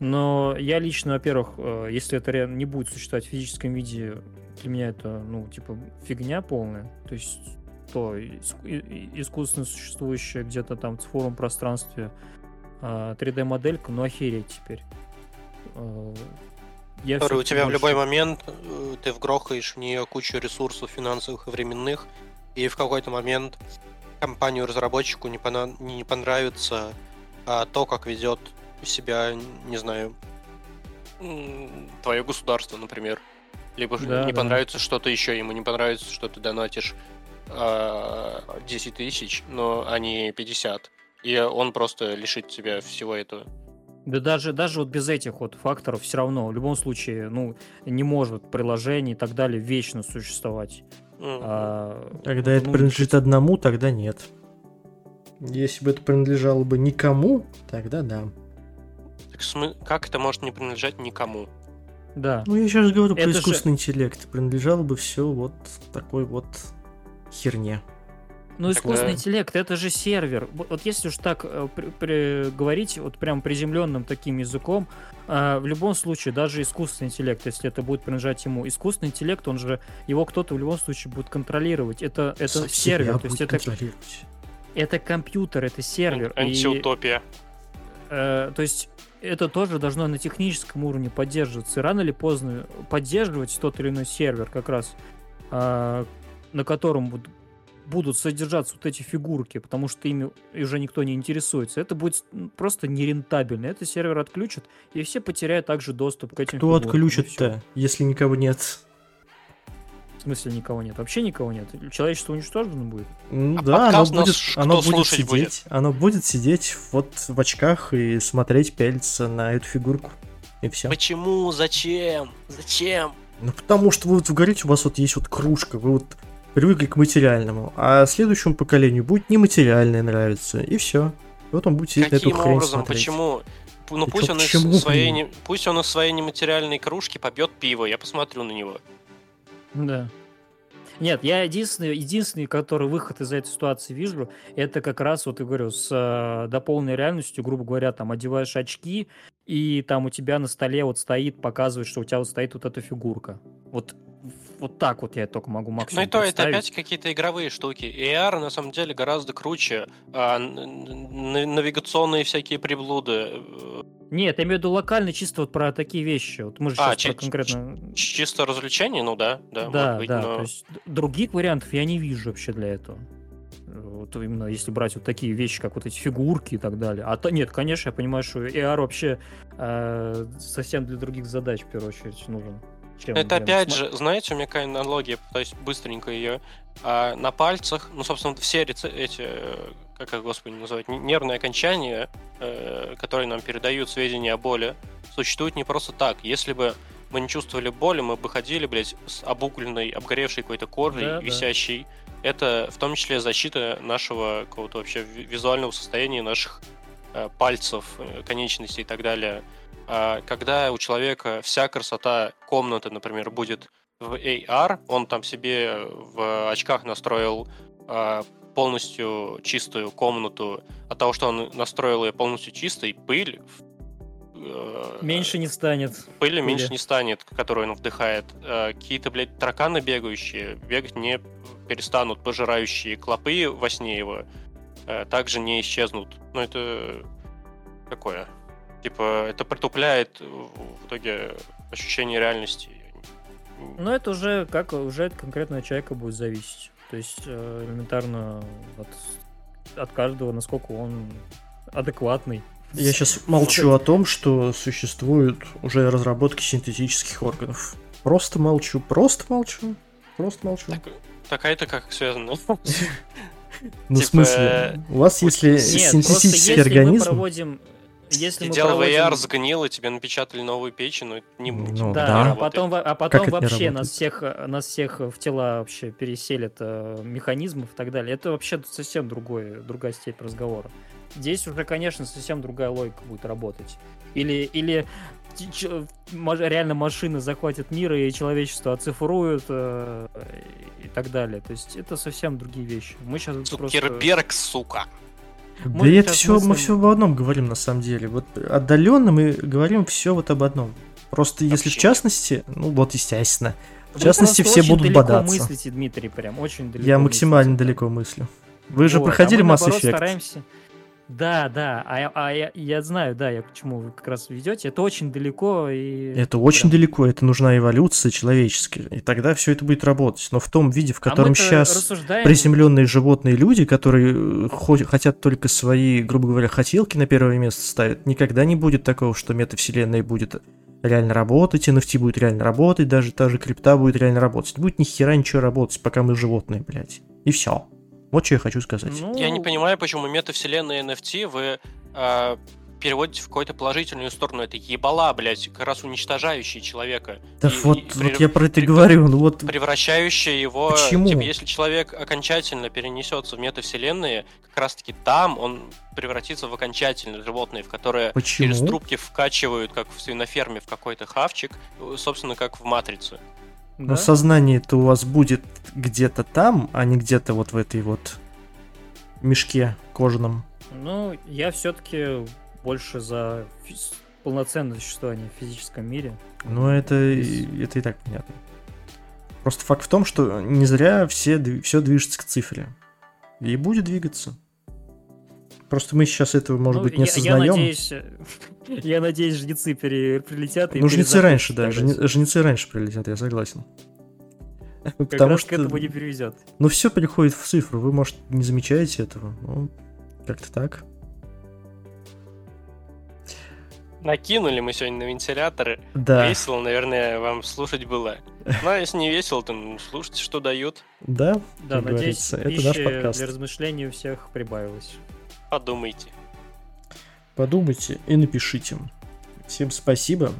Но я лично, во-первых, э, если это не будет существовать в физическом виде, для меня это, ну, типа, фигня полная. То есть то искусственно существующая где-то там в цифровом пространстве а, 3D-моделька, ну охереть теперь. Э, Я Который у тебя в больше- любой момент э, ты вгрохаешь в нее кучу ресурсов финансовых и временных, и в какой-то момент компанию-разработчику не, пона- не понравится а, то, как ведет себя, не знаю, твое государство, например. Либо Да, не да. понравится что-то еще, ему не понравится, что ты донатишь а, 10 тысяч, но а не 50. И он просто лишит тебя всего этого. Да даже, даже вот без этих вот факторов все равно, в любом случае, ну, не может приложение и так далее вечно существовать. М. А, Когда это ну, принадлежит одному, тогда нет. Если бы это принадлежало бы никому, тогда да. Так как это может не принадлежать никому? Да. Ну, я сейчас говорю про Это же- искусственный интеллект. Принадлежало бы все вот такой вот херне. Ну, Так, искусственный да. интеллект это же сервер. Вот если уж так э, при- при- говорить, вот прям приземленным таким языком, э, в любом случае, даже искусственный интеллект, если это будет принадлежать ему, искусственный интеллект, он же его кто-то в любом случае будет контролировать. Это, это сервер, то есть это, это компьютер, это сервер. и, Антиутопия. э, то есть это тоже должно на техническом уровне поддерживаться. И рано или поздно поддерживать тот или иной сервер как раз, э, на котором буд- будут содержаться вот эти фигурки, потому что ими уже никто не интересуется. Это будет м, просто нерентабельно. Это сервер отключат, и все потеряют также доступ к этим Кто фигуркам, отключит-то, если никого нет? В смысле никого нет? Вообще никого нет. Человечество уничтожено будет. Ну А да, оно будет, оно будет сидеть, будет? оно будет сидеть вот в очках и смотреть, пялиться на эту фигурку. И все. Почему? Зачем? Зачем? Ну потому что вы вот говорите, у вас вот есть вот кружка, вы вот привыкли к материальному, а следующему поколению будет нематериальное нравиться, и все. Вот он будет сидеть на эту Каким хрень образом? смотреть. Почему? Ну пусть он, из почему, своей, блин? не- пусть он из своей нематериальной кружки попьет пиво, я посмотрю на него. Да. Нет, я единственный, единственный, который выход из этой ситуации вижу, это как раз, вот я говорю, с э, дополненной реальностью, грубо говоря, там одеваешь очки, и там у тебя на столе вот стоит, показывает, что у тебя вот стоит вот эта фигурка. Вот, вот так вот я только могу Ну максимум и то, это опять какие-то игровые штуки. AR на самом деле гораздо круче. А, навигационные всякие приблуды. Нет, я имею в виду локально, чисто вот про такие вещи. Вот мы же А, сейчас конкретно... Чисто развлечение, ну да, да, Да, быть, да, но- то есть других вариантов я не вижу вообще для этого. Вот именно если брать вот такие вещи, как вот эти фигурки и так далее. А то нет, конечно, я понимаю, что AR вообще э, совсем для других задач в первую очередь нужен. Чем, Это блин, опять сма- же, знаете, у меня какая аналогия, пытаюсь быстренько ее. А, на пальцах, ну, собственно, все реци- эти, э, как их, господи, называют, нервные окончания, э, которые нам передают сведения о боли, существуют не просто так. Если бы мы не чувствовали боли, мы бы ходили, блядь, с обугленной, обгоревшей какой-то кожей, Да, да. висящей. Это в том числе защита нашего какого-то вообще ви- визуального состояния наших э, пальцев, э, конечностей и так далее. А когда у человека вся красота комнаты, например, будет в AR, он там себе в очках настроил а, полностью чистую комнату. От того, что он настроил ее полностью чистой, пыль э, Меньше не станет. пыли меньше пыли. не станет, которую он вдыхает. Э, Какие-то, блядь, тараканы бегающие, бегать не перестанут, пожирающие клопы во сне его э, также не исчезнут. Ну, это такое. Типа, это притупляет э, в итоге ощущение реальности. Но это уже как уже от конкретного человека будет зависеть. То есть э, элементарно от, от каждого, насколько он адекватный. Я сейчас молчу о том, что существуют уже разработки синтетических органов. Просто молчу, просто молчу, просто молчу. Так, так а это как связано? Ну, в типа, смысле, у вас если синтетический организм... Если Сидел в проводим... AR, сгнил, и тебе напечатали новую печь, но это не будет. Ну, Да, да. а потом, а потом вообще нас всех, нас всех в тела вообще переселят э, механизмов и так далее. Это вообще совсем другой, другая степь разговора. Здесь уже, конечно, совсем другая логика будет работать. Или, или реально машины захватят мир и человечество оцифруют э, и так далее. То есть это совсем другие вещи. Мы сейчас просто... Цукерберг, сука. Да Мы это все, мы мыслим- все об одном говорим на самом деле. Вот отдаленно мы говорим все вот об одном. Просто если в Вообще. частности, ну вот естественно, в Вы частности все будут бодаться. мыслите, Дмитрий, прям очень далеко Я максимально мыслите. далеко мыслю. Вы же Вот, проходили а мы, Mass Effect. стараемся... Да, да, а, я- а я, я знаю, да, я к чему вы как раз ведете. Это очень далеко и... Это очень прям- далеко, это нужна эволюция человеческая, и тогда все это будет работать. Но в том виде, в А котором мы-то сейчас рассуждаем... приземленные животные люди, которые э, хо- хотят только свои, грубо говоря, хотелки на первое место ставят, никогда не будет такого, что метавселенная будет реально работать, NFT будет реально работать, даже та же крипта будет реально работать. Будет ни хера ничего работать, пока мы животные, блядь. И все. Вот что я хочу сказать. Ну, Я не понимаю, почему метавселенная NFT вы а, переводите в какую-то положительную сторону. Это ебала, блядь, как раз уничтожающие человека. Да И- вот, и вот при- я про это при- говорю, ну вот превращающая его... Почему? Типа, если человек окончательно перенесется в метавселенные, как раз-таки там он превратится в окончательное животное, в которое Почему? через трубки вкачивают, как в свиноферме, в какой-то хавчик, э, собственно, как в «Матрице». Но Да? сознание-то у вас будет где-то там, а не где-то вот в этой вот мешке кожаном. Ну, я все-таки больше за фи- полноценное существование в физическом мире. Ну, это, и- это и так понятно. Просто факт в том, что не зря все, все движется к цифре. И будет двигаться. Просто мы сейчас этого, может Ну, быть, не я, я осознаем. надеюсь, [laughs] я надеюсь, жнецы пере- прилетят и Ну, жнецы раньше, да, жне- жнецы раньше прилетят, я согласен. [laughs] Как Потому раз что, к этому не привезет. ну, все приходит в цифру, вы, может, не замечаете этого, ну, как-то так. Накинули мы сегодня на вентиляторы. Да, Весело, наверное, вам слушать было. Ну, а если не весело, то ну, слушайте, что дают. да, Да, надеюсь, это наш подкаст. для размышлений у всех прибавилось. Подумайте. Подумайте и напишите. Всем спасибо.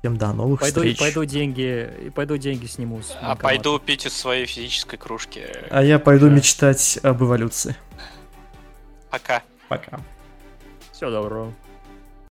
Всем до новых Пойду, встреч. пойду деньги, и пойду деньги сниму. с А пойду пить из своей физической кружки. А я пойду Да. мечтать об эволюции. Пока. Пока. Всего доброго.